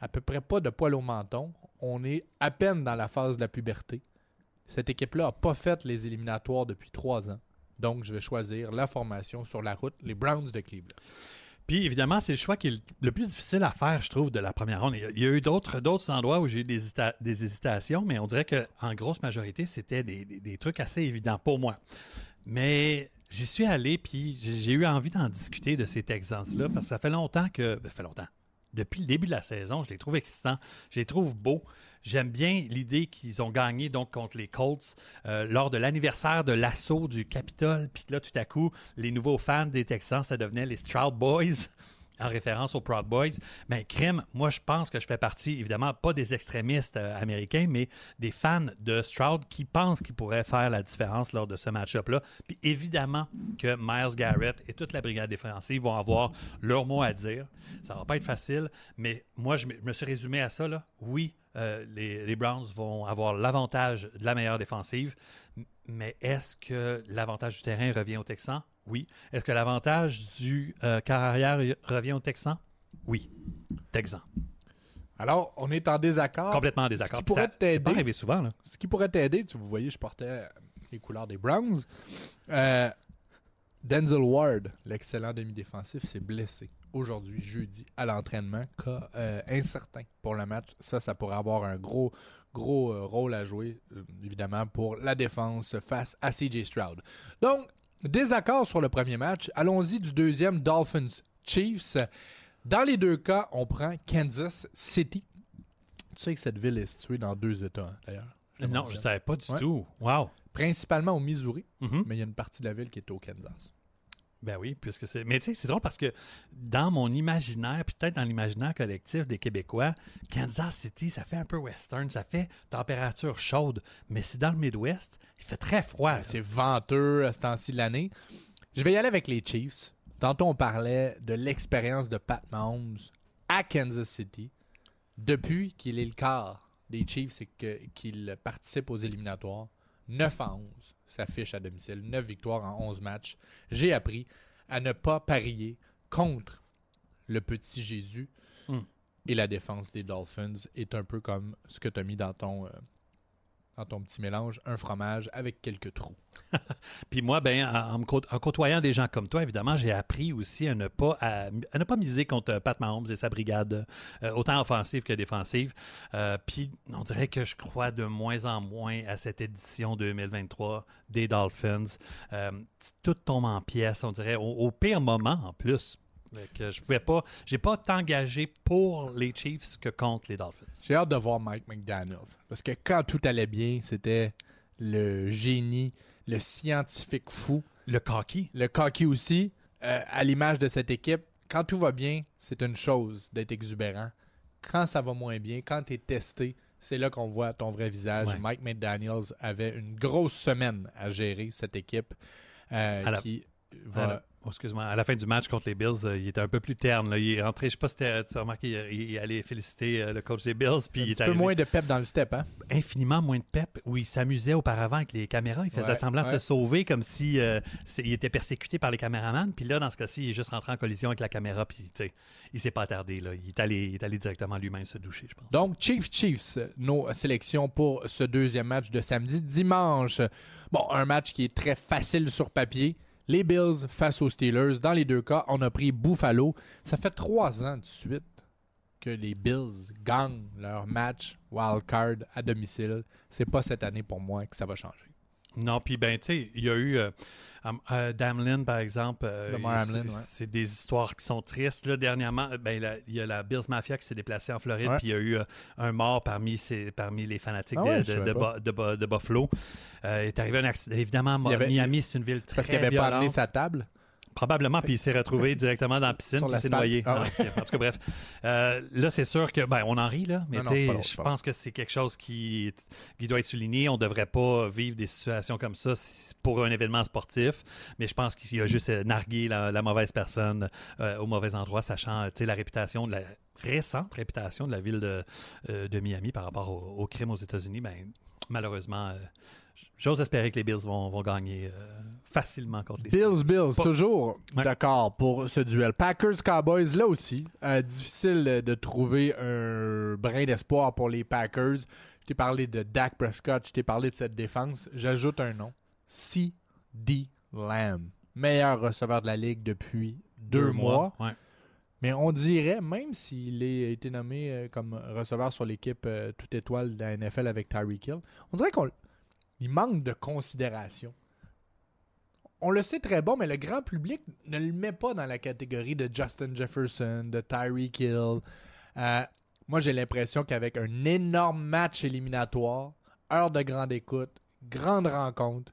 à peu près pas de poil au menton, on est à peine dans la phase de la puberté. Cette équipe-là n'a pas fait les éliminatoires depuis trois ans. Donc, je vais choisir la formation sur la route, les Browns de Cleveland. Puis évidemment, c'est le choix qui est le- plus difficile à faire, je trouve, de la première ronde. Il y a- eu d'autres endroits où j'ai eu des, hésita- des hésitations, mais on dirait qu'en grosse majorité, c'était des, des- trucs assez évidents pour moi. Mais J'y suis allé, puis j'ai j'ai eu envie d'en discuter de ces Texans-là, parce que ça fait longtemps que. ben, Ça fait longtemps. Depuis le début de la saison, je les trouve excitants, je les trouve beaux. J'aime bien l'idée qu'ils ont gagné donc contre les Colts euh, lors de l'anniversaire de l'assaut du Capitole, puis là, tout à coup, les nouveaux fans des Texans, ça devenait les Stroud Boys en référence aux Proud Boys. Mais crime, moi, je pense que je fais partie, évidemment, pas des extrémistes euh, américains, mais des fans de Stroud qui pensent qu'il pourrait faire la différence lors de ce match-up-là. Puis évidemment que Miles Garrett et toute la brigade défensive vont avoir leur mot à dire. Ça va pas être facile, mais moi, je me, suis résumé à ça. Là. Oui, euh, les, les Browns vont avoir l'avantage de la meilleure défensive, mais est-ce que l'avantage du terrain revient aux Texans? Oui. Est-ce que l'avantage du euh, quart arrière revient aux Texans? Oui. Texans. Alors, on est en désaccord. Complètement en désaccord. Ce qui pourrait t'aider. arrivé souvent. Là. Ce qui pourrait t'aider, tu vous voyez, je portais euh, les couleurs des Browns. Euh, Denzel Ward, l'excellent demi-défensif, s'est blessé aujourd'hui, jeudi, à l'entraînement, cas euh, incertain pour le match. Ça, ça pourrait avoir un gros, gros euh, rôle à jouer, euh, évidemment, pour la défense face à CJ Stroud. Donc, désaccord sur le premier match. Allons-y du deuxième, Dolphins-Chiefs. Dans les deux cas, on prend Kansas City. Tu sais que cette ville est située dans deux États, hein, d'ailleurs. le Non, je mentionne. savais pas du Ouais. tout. Wow. Principalement au Missouri, Mhm. mais il y a une partie de la ville qui est au Kansas. Ben oui, puisque c'est. Mais tu sais, c'est drôle parce que dans mon imaginaire, puis peut-être dans l'imaginaire collectif des Québécois, Kansas City, ça fait un peu western, ça fait température chaude, mais c'est dans le Midwest, il fait très froid. C'est venteux à ce temps-ci de l'année. Je vais y aller avec les Chiefs. Tantôt, on parlait de l'expérience de Pat Mahomes à Kansas City. Depuis qu'il est le quart des Chiefs et qu'il participe aux éliminatoires, 9 à 11 s'affiche à domicile, 9 victoires en 11 matchs. J'ai appris à ne pas parier contre le petit Jésus. Hmm. Et la défense des Dolphins est un peu comme ce que tu as mis dans ton, euh, dans ton petit mélange, un fromage avec quelques trous. Puis moi, ben, en, côtoyant des gens comme toi, évidemment, j'ai appris aussi à ne pas à ne pas miser contre Pat Mahomes et sa brigade, euh, autant offensive que défensive. Euh, puis on dirait que je crois de moins en moins à cette édition 2023 des Dolphins. Euh, tout tombe en pièces, on dirait, au, au pire moment en plus. Que je pouvais pas, j'ai pas tant engagé pour les Chiefs que contre les Dolphins. J'ai hâte de voir Mike McDaniels. Parce que quand tout allait bien, c'était le génie, le scientifique fou, Le cocky, le cocky aussi, euh, à l'image de cette équipe. Quand tout va bien, c'est une chose d'être exubérant. Quand ça va moins bien, quand tu es testé, c'est là qu'on voit ton vrai visage. Ouais. Mike McDaniels avait une grosse semaine à gérer cette équipe euh, À la- qui va... oh, excuse-moi, à la fin du match contre les Bills, euh, il était un peu plus terne. là. Il est rentré, je sais pas si tu as remarqué, il, il allait féliciter euh, le coach des Bills, puis un il est petit peu moins de pep dans le step, hein? infiniment moins de pep, où il s'amusait auparavant avec les caméras. Il faisait Ouais, semblant de se sauver comme si euh, il était persécuté par les caméramans. Puis là, dans ce cas-ci, il est juste rentré en collision avec la caméra, puis tu sais, il s'est pas attardé. Là. Il, est allé, il est allé directement lui-même se doucher, je pense. Donc, Chiefs Chiefs, nos sélections pour ce deuxième match de samedi. Dimanche, bon, un match qui est très facile sur papier. Les Bills face aux Steelers. Dans les deux cas, on a pris Buffalo. Ça fait trois ans de suite que les Bills gagnent leur match wild card à domicile. C'est pas cette année pour moi que ça va changer. Non, puis ben, tu sais, il y a eu euh, euh, Damlin, par exemple. euh, c'est- ouais. Des histoires qui sont tristes. Là, dernièrement, ben, il y a la Bills Mafia qui s'est déplacée en Floride, puis il y a eu un mort parmi, parmi les fanatiques Ah de, ouais, Buffalo. Il est arrivé un accident. Évidemment, avait- Miami, c'est une ville très Parce qu'il n'avait pas amené violente. sa table. Probablement, puis il s'est retrouvé directement dans la piscine, il s'est noyé. Ah Ah, en tout cas, bref. Euh, là, c'est sûr que, ben, on en rit, là, mais Non, non, je pense que c'est quelque chose qui, qui doit être souligné. On ne devrait pas vivre des situations comme ça pour un événement sportif, mais je pense qu'il y a juste nargué la, la mauvaise personne euh, au mauvais endroit, sachant, la réputation de la récente réputation de la ville de, euh, de Miami par rapport au, au crime aux États-Unis. Ben, malheureusement, j'ose espérer que les Bills vont, vont gagner facilement contre les Bills, Bills, Pas- toujours Ouais. d'accord pour ce duel. Packers, Cowboys, là aussi, euh, difficile de trouver un brin d'espoir pour les Packers. Je t'ai parlé de Dak Prescott, je t'ai parlé de cette défense. J'ajoute un nom. C.D. Lamb, meilleur receveur de la Ligue depuis deux, mois. Ouais. Mais on dirait, même s'il a été nommé euh, comme receveur sur l'équipe euh, toute étoile de la NFL avec Tyreek Hill, on dirait qu'il manque de considération. On le sait très bon, mais le grand public ne le met pas dans la catégorie de Justin Jefferson, de Tyreek Hill. Euh, moi, j'ai l'impression qu'avec un énorme match éliminatoire, heure de grande écoute, grande rencontre,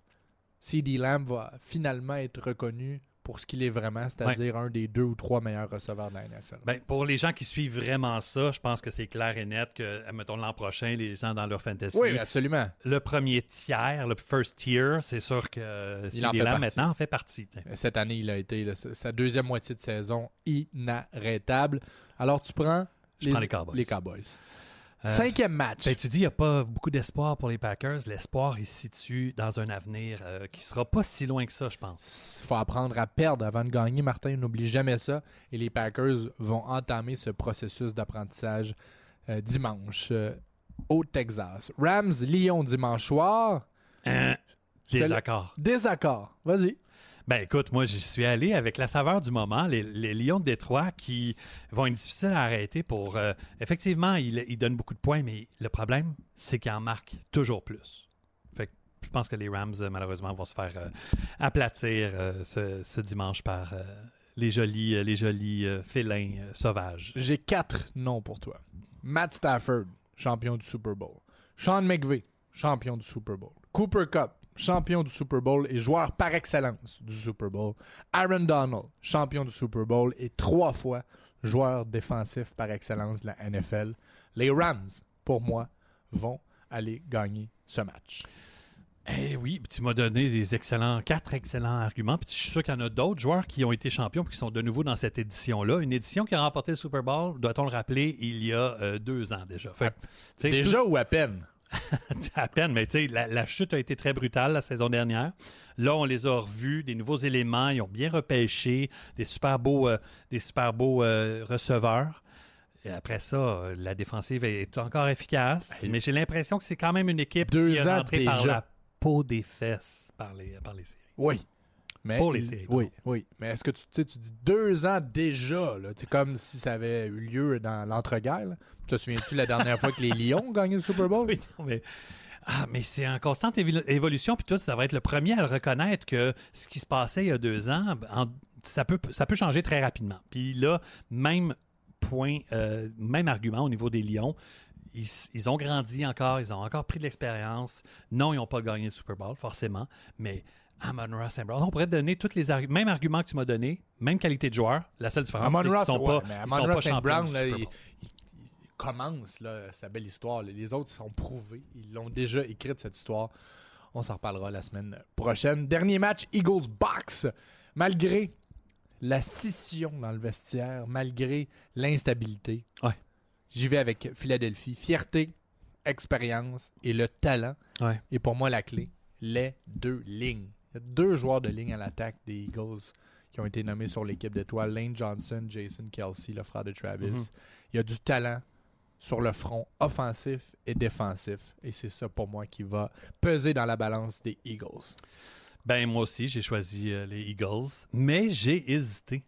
CD Lamb va finalement être reconnu pour ce qu'il est vraiment, c'est-à-dire un des deux ou trois meilleurs receveurs de la NFL. Ben, pour les gens qui suivent vraiment ça, je pense que c'est clair et net que, mettons, l'an prochain, les gens dans leur fantasy. Oui, absolument. Le premier tiers, le first tier, c'est sûr que Il en fait partie. maintenant en fait partie. tiens. Cette année, il a été là, sa deuxième moitié de saison inarrêtable. Alors, tu prends Je prends les Cowboys. Les Cowboys. Euh, Cinquième match. Ben, tu dis, il n'y a pas beaucoup d'espoir pour les Packers. L'espoir, il se situe dans un avenir euh, qui sera pas si loin que ça, je pense. Il faut apprendre à perdre avant de gagner. Martin, n'oublie jamais ça. Et les Packers vont entamer ce processus d'apprentissage euh, dimanche euh, au Texas. Rams, Lyon dimanche soir. Hein, Désaccord. Désaccord. Vas-y. Ben écoute, moi j'y suis allé avec la saveur du moment, les, Lions de Détroit qui vont être difficiles à arrêter pour... euh, effectivement, ils, donnent beaucoup de points, mais le problème, c'est qu'ils en marquent toujours plus. Fait que je pense que les Rams, euh, malheureusement, vont se faire euh, aplatir ce, dimanche par les jolis, les jolis félins sauvages. J'ai quatre noms pour toi. Matt Stafford, champion du Super Bowl. Sean McVay, champion du Super Bowl. Cooper Cup, champion du Super Bowl et joueur par excellence du Super Bowl. Aaron Donald, champion du Super Bowl et trois fois joueur défensif par excellence de la NFL. Les Rams, pour moi, vont aller gagner ce match. Eh oui, tu m'as donné des excellents, quatre excellents arguments. Puis je suis sûr qu'il y en a d'autres joueurs qui ont été champions et qui sont de nouveau dans cette édition-là. Une édition qui a remporté le Super Bowl, doit-on le rappeler, il y a euh, deux ans déjà. Fait, Déjà ou à peine? à peine, mais tu sais, la, la chute a été très brutale la saison dernière. Là, on les a revus, des nouveaux éléments, ils ont bien repêché, des super beaux, euh, des super beaux euh, receveurs. Et après ça, euh, la défensive est encore efficace, mais j'ai l'impression que c'est quand même une équipe Deux qui est rentrée par déjà. la peau des fesses par les, par les séries. Oui. Mais Pour les séries, Oui, oui. Mais est-ce que tu, tu sais, tu dis deux ans déjà, c'est comme si ça avait eu lieu dans l'entre-guerre. là. Te souviens-tu la dernière fois que les Lions ont gagné le Super Bowl? Oui, non, mais, ah, mais c'est en constante évolution. Puis toi, ça va être le premier à le reconnaître que ce qui se passait il y a deux ans, en- ça, peut, ça peut changer très rapidement. Puis là, même point, euh, même argument au niveau des Lions. Ils, ils ont grandi encore, ils ont encore pris de l'expérience. Non, ils n'ont pas gagné le Super Bowl, forcément, mais Amon Ross et Brown, on pourrait te donner tous les mêmes arguments que tu m'as donnés, même qualité de joueur. La seule différence, c'est qu'ils Ross, sont ouais, pas, ils Amon sont pas champions Brown, là, il, Bowl. il- il commence là, sa belle histoire. là. Les autres sont prouvés. Ils l'ont déjà écrite, cette histoire. On s'en reparlera la semaine prochaine. Dernier match, Eagles-Box. Malgré la scission dans le vestiaire, malgré l'instabilité, Ouais. j'y vais avec Philadelphie. Fierté, expérience et le talent. Ouais. Et pour moi, la clé, les deux lignes. Il y a deux joueurs de ligne à l'attaque des Eagles qui ont été nommés sur l'équipe d'étoiles. Lane Johnson, Jason Kelsey, le frère de Travis. Mhm. Il y a du talent sur le front offensif et défensif. Et c'est ça pour moi qui va peser dans la balance des Eagles. Ben, moi aussi, j'ai choisi euh, les Eagles, mais j'ai hésité.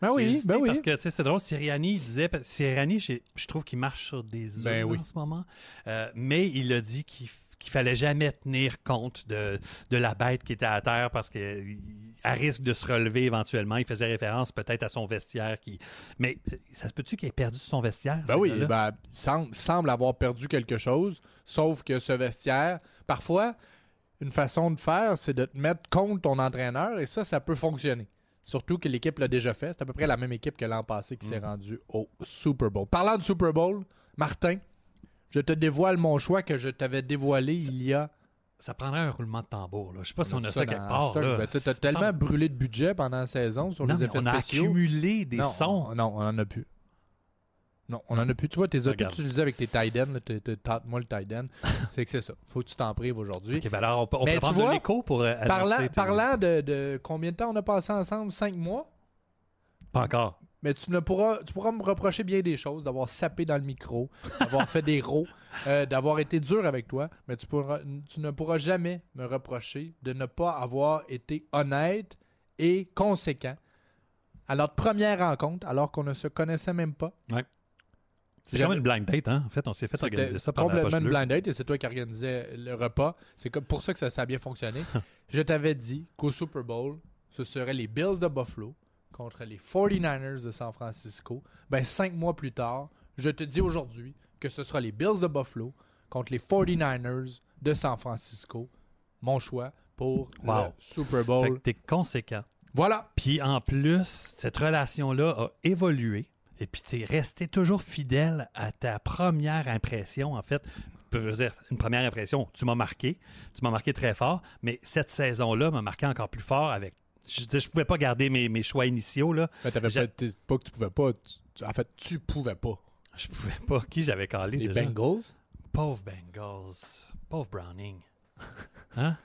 Ben oui, hésité ben oui. Parce que, tu sais, c'est drôle, Siriani, il disait. Siriani, je trouve qu'il marche sur des œufs Ben oui. en ce moment. Euh, mais il a dit qu'il qu'il fallait jamais tenir compte de, de la bête qui était à terre parce qu'elle risque de se relever éventuellement. Il faisait référence peut-être à son vestiaire. qui Mais ça se peut-tu qu'il ait perdu son vestiaire? Ben oui, ben, il semble, semble avoir perdu quelque chose, sauf que ce vestiaire, parfois, une façon de faire, c'est de te mettre contre ton entraîneur, et ça, ça peut fonctionner. Surtout que l'équipe l'a déjà fait. C'est à peu près la même équipe que l'an passé qui s'est rendue au Super Bowl. Parlant du Super Bowl, Martin, je te dévoile mon choix que je t'avais dévoilé il y a. Ça prendrait un roulement de tambour. Là. Je sais pas si on a ça, quelque part. là. Ben, tu as tellement semble- brûlé de budget pendant la saison sur Non, les effets on a spéciaux. accumulé des non, sons. on- non, on en a plus. Non, on en a plus. Tu vois, tu Regarde. tous utilisés avec tes. T'es- t'es- Tente-moi le tight end. c'est que c'est ça. Faut que tu t'en prives aujourd'hui. Ok, ben alors on peut, on Mais peut tu prendre vois, de l'écho pour euh, Parlant, tes- parlant de, de combien de temps on a passé ensemble? Cinq mois? Pas encore. Mais tu, ne pourras, tu pourras me reprocher bien des choses, d'avoir sapé dans le micro, d'avoir fait des rots, euh, d'avoir été dur avec toi, mais tu, pourras, tu ne pourras jamais me reprocher de ne pas avoir été honnête et conséquent à notre première rencontre, alors qu'on ne se connaissait même pas. Ouais. C'est comme une blind date, hein? En fait, on s'est fait organiser ça par la complètement poche une bleue. blind date et c'est toi qui organisais le repas. C'est comme pour ça que ça, ça a bien fonctionné. Je t'avais dit qu'au Super Bowl, ce serait les Bills de Buffalo contre les 49ers de San Francisco. Ben, cinq mois plus tard, je te dis aujourd'hui que ce sera les Bills de Buffalo contre les 49ers de San Francisco. Mon choix pour Wow. le Super Fait Bowl. que t'es conséquent. Voilà. Puis en plus, cette relation-là a évolué. Et puis tu es resté toujours fidèle à ta première impression, en fait. Je veux dire, une première impression, tu m'as marqué. Tu m'as marqué très fort. Mais cette saison-là m'a marqué encore plus fort avec. Je, je pouvais pas garder mes, mes choix initiaux. Là. Ben, t'avais J'ai- pas, que tu pouvais pas. tu- en fait, tu pouvais pas. Je pouvais pas. Qui j'avais calé Les déjà? Bengals? Pauvre Bengals. Pauvre Browning. Hein?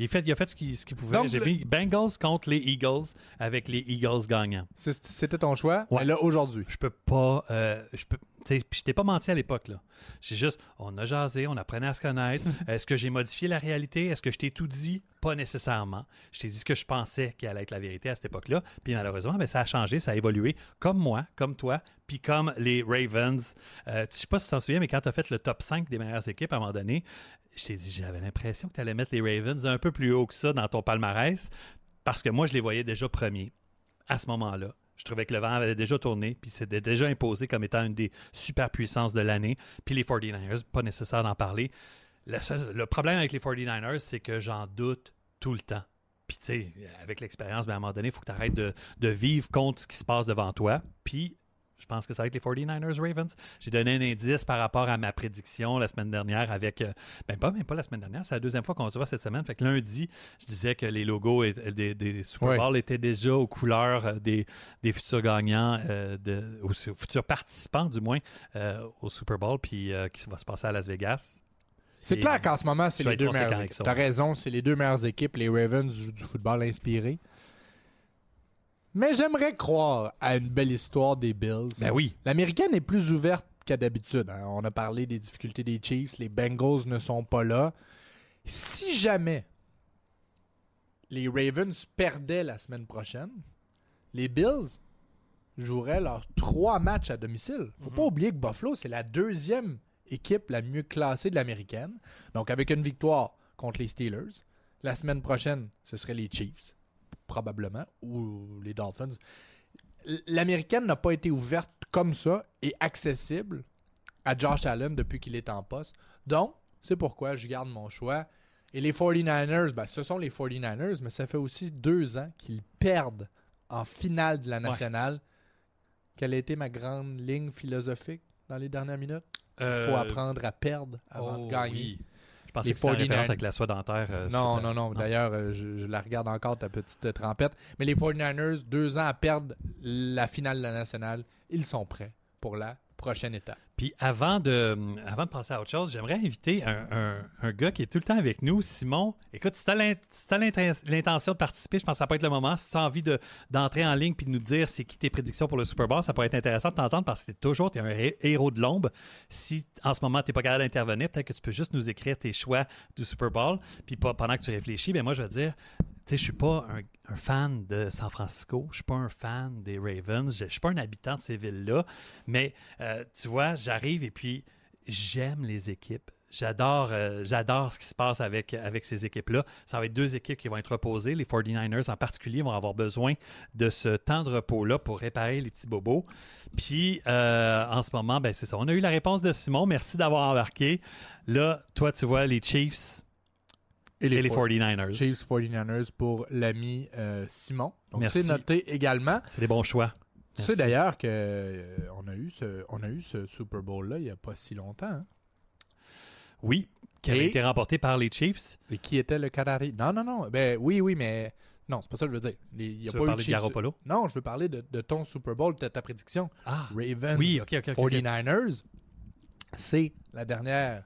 Il, fait, il a fait ce qu'il ce qu'il pouvait. Donc, J'ai le- mis Bengals contre les Eagles avec les Eagles gagnants. C'est- C'était ton choix. Ouais. Mais là, aujourd'hui. Je peux pas. euh, je peux. tu sais, Puis je t'ai pas menti à l'époque. là. J'ai juste. On a jasé, on apprenait à se connaître. Est-ce que j'ai modifié la réalité? Est-ce que je t'ai tout dit? Pas nécessairement. Je t'ai dit ce que je pensais qui allait être la vérité à cette époque-là. Puis malheureusement, ben, ça a changé, ça a évolué. Comme moi, comme toi, puis comme les Ravens. Euh, je sais pas si tu t'en souviens, mais quand tu as fait le top 5 des meilleures équipes à un moment donné, je t'ai dit, j'avais l'impression que tu allais mettre les Ravens un peu plus haut que ça dans ton palmarès. Parce que moi, je les voyais déjà premiers à ce moment-là. Je trouvais que le vent avait déjà tourné, puis c'était déjà imposé comme étant une des superpuissances de l'année. Puis les 49ers, pas nécessaire d'en parler. Le, problème avec les 49ers, c'est que j'en doute tout le temps. Puis, tu sais, avec l'expérience, ben, à un moment donné, il faut que tu arrêtes de, de vivre contre ce qui se passe devant toi. Puis, je pense que ça va être les 49ers Ravens. J'ai donné un indice par rapport à ma prédiction la semaine dernière avec. euh, ben, pas, même pas la semaine dernière, c'est la deuxième fois qu'on se voit cette semaine. Fait que lundi, je disais que les logos et- des, des Super Ouais. Bowl étaient déjà aux couleurs euh, des, des futurs gagnants, euh, de, aux futurs participants, du moins, euh, au Super Bowl, puis euh, qui va se passer à Las Vegas. C'est clair qu'en ce moment, c'est les deux meilleures équipes. T'as raison, c'est les deux meilleures équipes. Les Ravens jouent du football inspiré. Mais j'aimerais croire à une belle histoire des Bills. Ben oui. L'américaine est plus ouverte qu'à d'habitude. hein. On a parlé des difficultés des Chiefs. Les Bengals ne sont pas là. Si jamais les Ravens perdaient la semaine prochaine, les Bills joueraient leurs trois matchs à domicile. Faut pas oublier que Buffalo, c'est la deuxième équipe la mieux classée de l'américaine. Donc, avec une victoire contre les Steelers, la semaine prochaine, ce serait les Chiefs, probablement, ou les Dolphins. L'américaine n'a pas été ouverte comme ça et accessible à Josh Allen depuis qu'il est en poste. Donc, c'est pourquoi je garde mon choix. Et les 49ers, ben, ce sont les 49ers, mais ça fait aussi deux ans qu'ils perdent en finale de la nationale. Quelle a été ma grande ligne philosophique dans les dernières minutes? Il faut Euh, apprendre à perdre avant oh, de gagner. oui. Je pensais Les que c'était en 49ers. référence avec la soie dentaire. euh, Non, non, non. D'ailleurs, euh, je, je la regarde encore, ta petite euh, trempette. Mais les 49ers, deux ans à perdre la finale de la nationale, ils sont prêts pour la prochaine étape. Puis avant de, avant de passer à autre chose, j'aimerais inviter un, gars qui est tout le temps avec nous, Simon. Écoute, si tu as l'intention de participer, je pense que ça peut être le moment. Si tu as envie de- d'entrer en ligne puis de nous dire c'est qui tes prédictions pour le Super Bowl, ça pourrait être intéressant de t'entendre parce que t'es toujours es un hé- héros de l'ombre. Si en ce moment tu n'es pas capable d'intervenir, peut-être que tu peux juste nous écrire tes choix du Super Bowl. Puis pendant que tu réfléchis, ben moi je vais dire, sais, je suis pas un, fan de San Francisco, je suis pas un fan des Ravens, je, je suis pas un habitant de ces villes-là, mais euh, tu vois, j'arrive et puis j'aime les équipes. J'adore, euh, j'adore ce qui se passe avec, avec ces équipes-là. Ça va être deux équipes qui vont être reposées. Les 49ers en particulier vont avoir besoin de ce temps de repos-là pour réparer les petits bobos. Puis euh, en ce moment, ben, c'est ça. On a eu la réponse de Simon. Merci d'avoir embarqué. Là, toi, tu vois les Chiefs et les, four- 49ers. Chiefs 49ers pour l'ami euh, Simon. Donc, Merci. c'est noté également. C'est des bons choix. Tu sais d'ailleurs qu'on a, eu ce- on a eu ce Super Bowl-là il n'y a pas si longtemps. hein. Oui, qui avait Et- été remporté par les Chiefs. Et qui était le Canari? Non, non, non. Ben oui, oui, mais non, c'est pas ça que je veux dire. Il y a Tu pas veux eu parler de Chiefs- Garoppolo? Non, je veux parler de, de ton Super Bowl, de ta prédiction. Ah, Ravens, oui, ok, ok, ok. ok. 49ers, c'est la dernière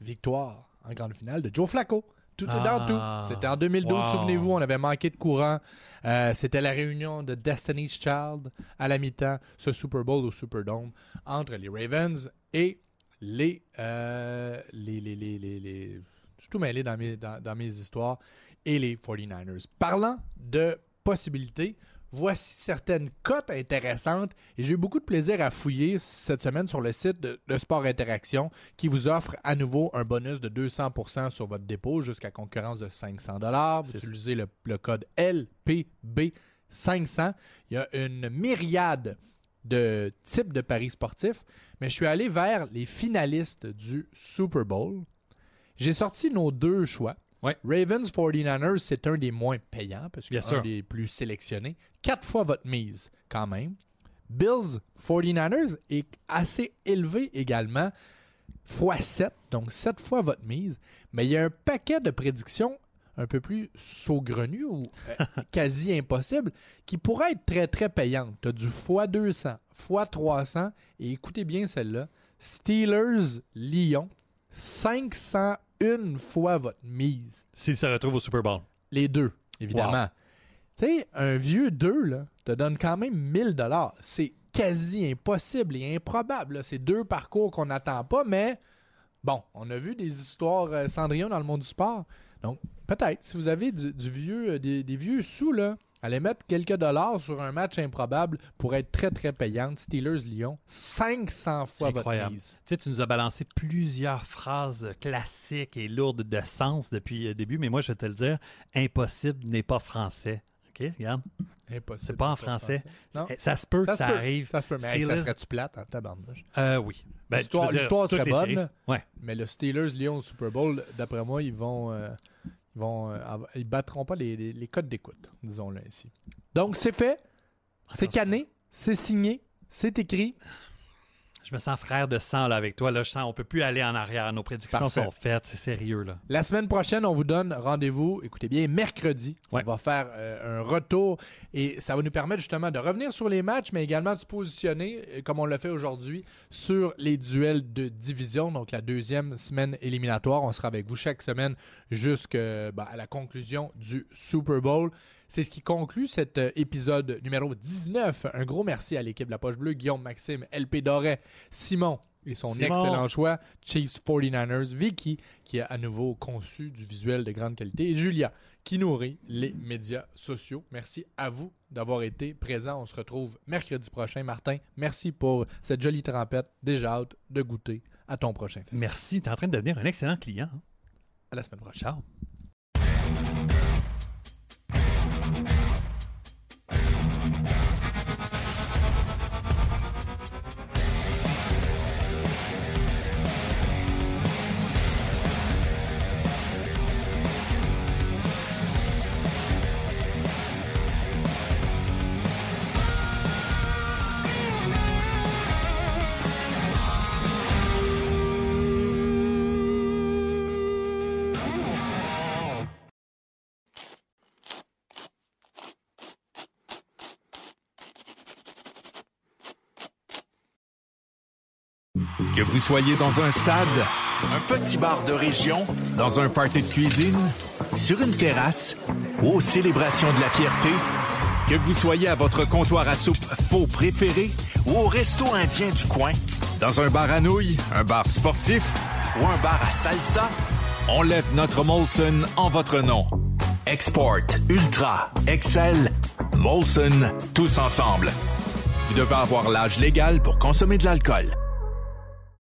victoire en grande finale de Joe Flacco. Tout est dans Ah, tout. C'était en 2012, wow. souvenez-vous, on avait manqué de courant. Euh, C'était la réunion de Destiny's Child à la mi-temps, ce Super Bowl au Superdome, entre les Ravens et les... euh, les, les, les, les, les- Je suis tout mêlé dans mes, dans, dans mes histoires. Et les 49ers. Parlant de possibilités, voici certaines cotes intéressantes et j'ai eu beaucoup de plaisir à fouiller cette semaine sur le site de, de Sport Interaction qui vous offre à nouveau un bonus de 200% sur votre dépôt jusqu'à concurrence de 500 dollars. Vous utilisez le, le code LPB500. Il y a une myriade de types de paris sportifs, mais je suis allé vers les finalistes du Super Bowl. J'ai sorti nos deux choix. Ouais. Ravens 49ers, c'est un des moins payants parce que Bien c'est un sûr. des plus sélectionnés. Quatre fois votre mise, quand même. Bills 49ers est assez élevé également, fois 7, donc 7 fois votre mise. Mais il y a un paquet de prédictions un peu plus saugrenues ou euh, quasi impossibles qui pourraient être très très payantes. Tu as du fois 200, fois 300 et écoutez bien celle-là. Steelers Lyon, 501 fois votre mise. S'il se retrouve au Super Bowl. Les deux, évidemment. Wow. Tu sais, un vieux 2, là, te donne quand même 1000 dollars. C'est quasi impossible et improbable. C'est deux parcours qu'on n'attend pas, mais bon, on a vu des histoires euh, Cendrillon dans le monde du sport. Donc, peut-être, si vous avez du, du vieux, euh, des, des vieux sous, là, allez mettre quelques dollars sur un match improbable pour être très, très payante. Steelers-Lyon, 500 fois votre mise. Tu sais, tu nous as balancé plusieurs phrases classiques et lourdes de sens depuis le début, mais moi, je vais te le dire, impossible n'est pas français. OK, regarde. Impossible. C'est pas en français. Eh, Ça se peut que Ça, ça, se peut. arrive. Ça se peut. Mais hey, ça serait-tu plate en tabarnouche? Euh, oui. Ben, L'histoire- serait bonne. Ouais. Mais le Steelers Lyon au Super Bowl, d'après moi, ils vont euh, vont euh, ils battront pas les, les- les codes d'écoute, disons-le ainsi. Donc c'est fait, c'est cané, c'est signé, c'est écrit. Je me sens frère de sang là, avec toi. Là, je sens on peut plus aller en arrière. Nos prédictions Parfait. sont faites. C'est sérieux. là. La semaine prochaine, on vous donne rendez-vous, écoutez bien, mercredi. Ouais. On va faire euh, un retour et ça va nous permettre justement de revenir sur les matchs, mais également de se positionner, euh, comme on l'a fait aujourd'hui, sur les duels de division, donc la deuxième semaine éliminatoire. On sera avec vous chaque semaine jusqu'à la conclusion du Super Bowl. C'est ce qui conclut cet euh, épisode numéro 19. Un gros merci à l'équipe de la Poche Bleue, Guillaume, Maxime, LP Doré, Simon et son Simon. excellent choix, Chiefs 49ers, Vicky, qui a à nouveau conçu du visuel de grande qualité, et Julia, qui nourrit les médias sociaux. Merci à vous d'avoir été présents. On se retrouve mercredi prochain. Martin, merci pour cette jolie trempette. Déjà hâte de goûter à ton prochain festival. Merci. Tu es en train de devenir un excellent client. À la semaine prochaine. Ciao. Vous soyez dans un stade, un petit bar de région, dans un party de cuisine, sur une terrasse ou aux célébrations de la fierté, que vous soyez à votre comptoir à soupe faux préféré ou au resto indien du coin, dans un bar à nouilles, un bar sportif ou un bar à salsa, on lève notre Molson en votre nom. Export, Ultra, Excel, Molson, tous ensemble. Vous devez avoir l'âge légal pour consommer de l'alcool.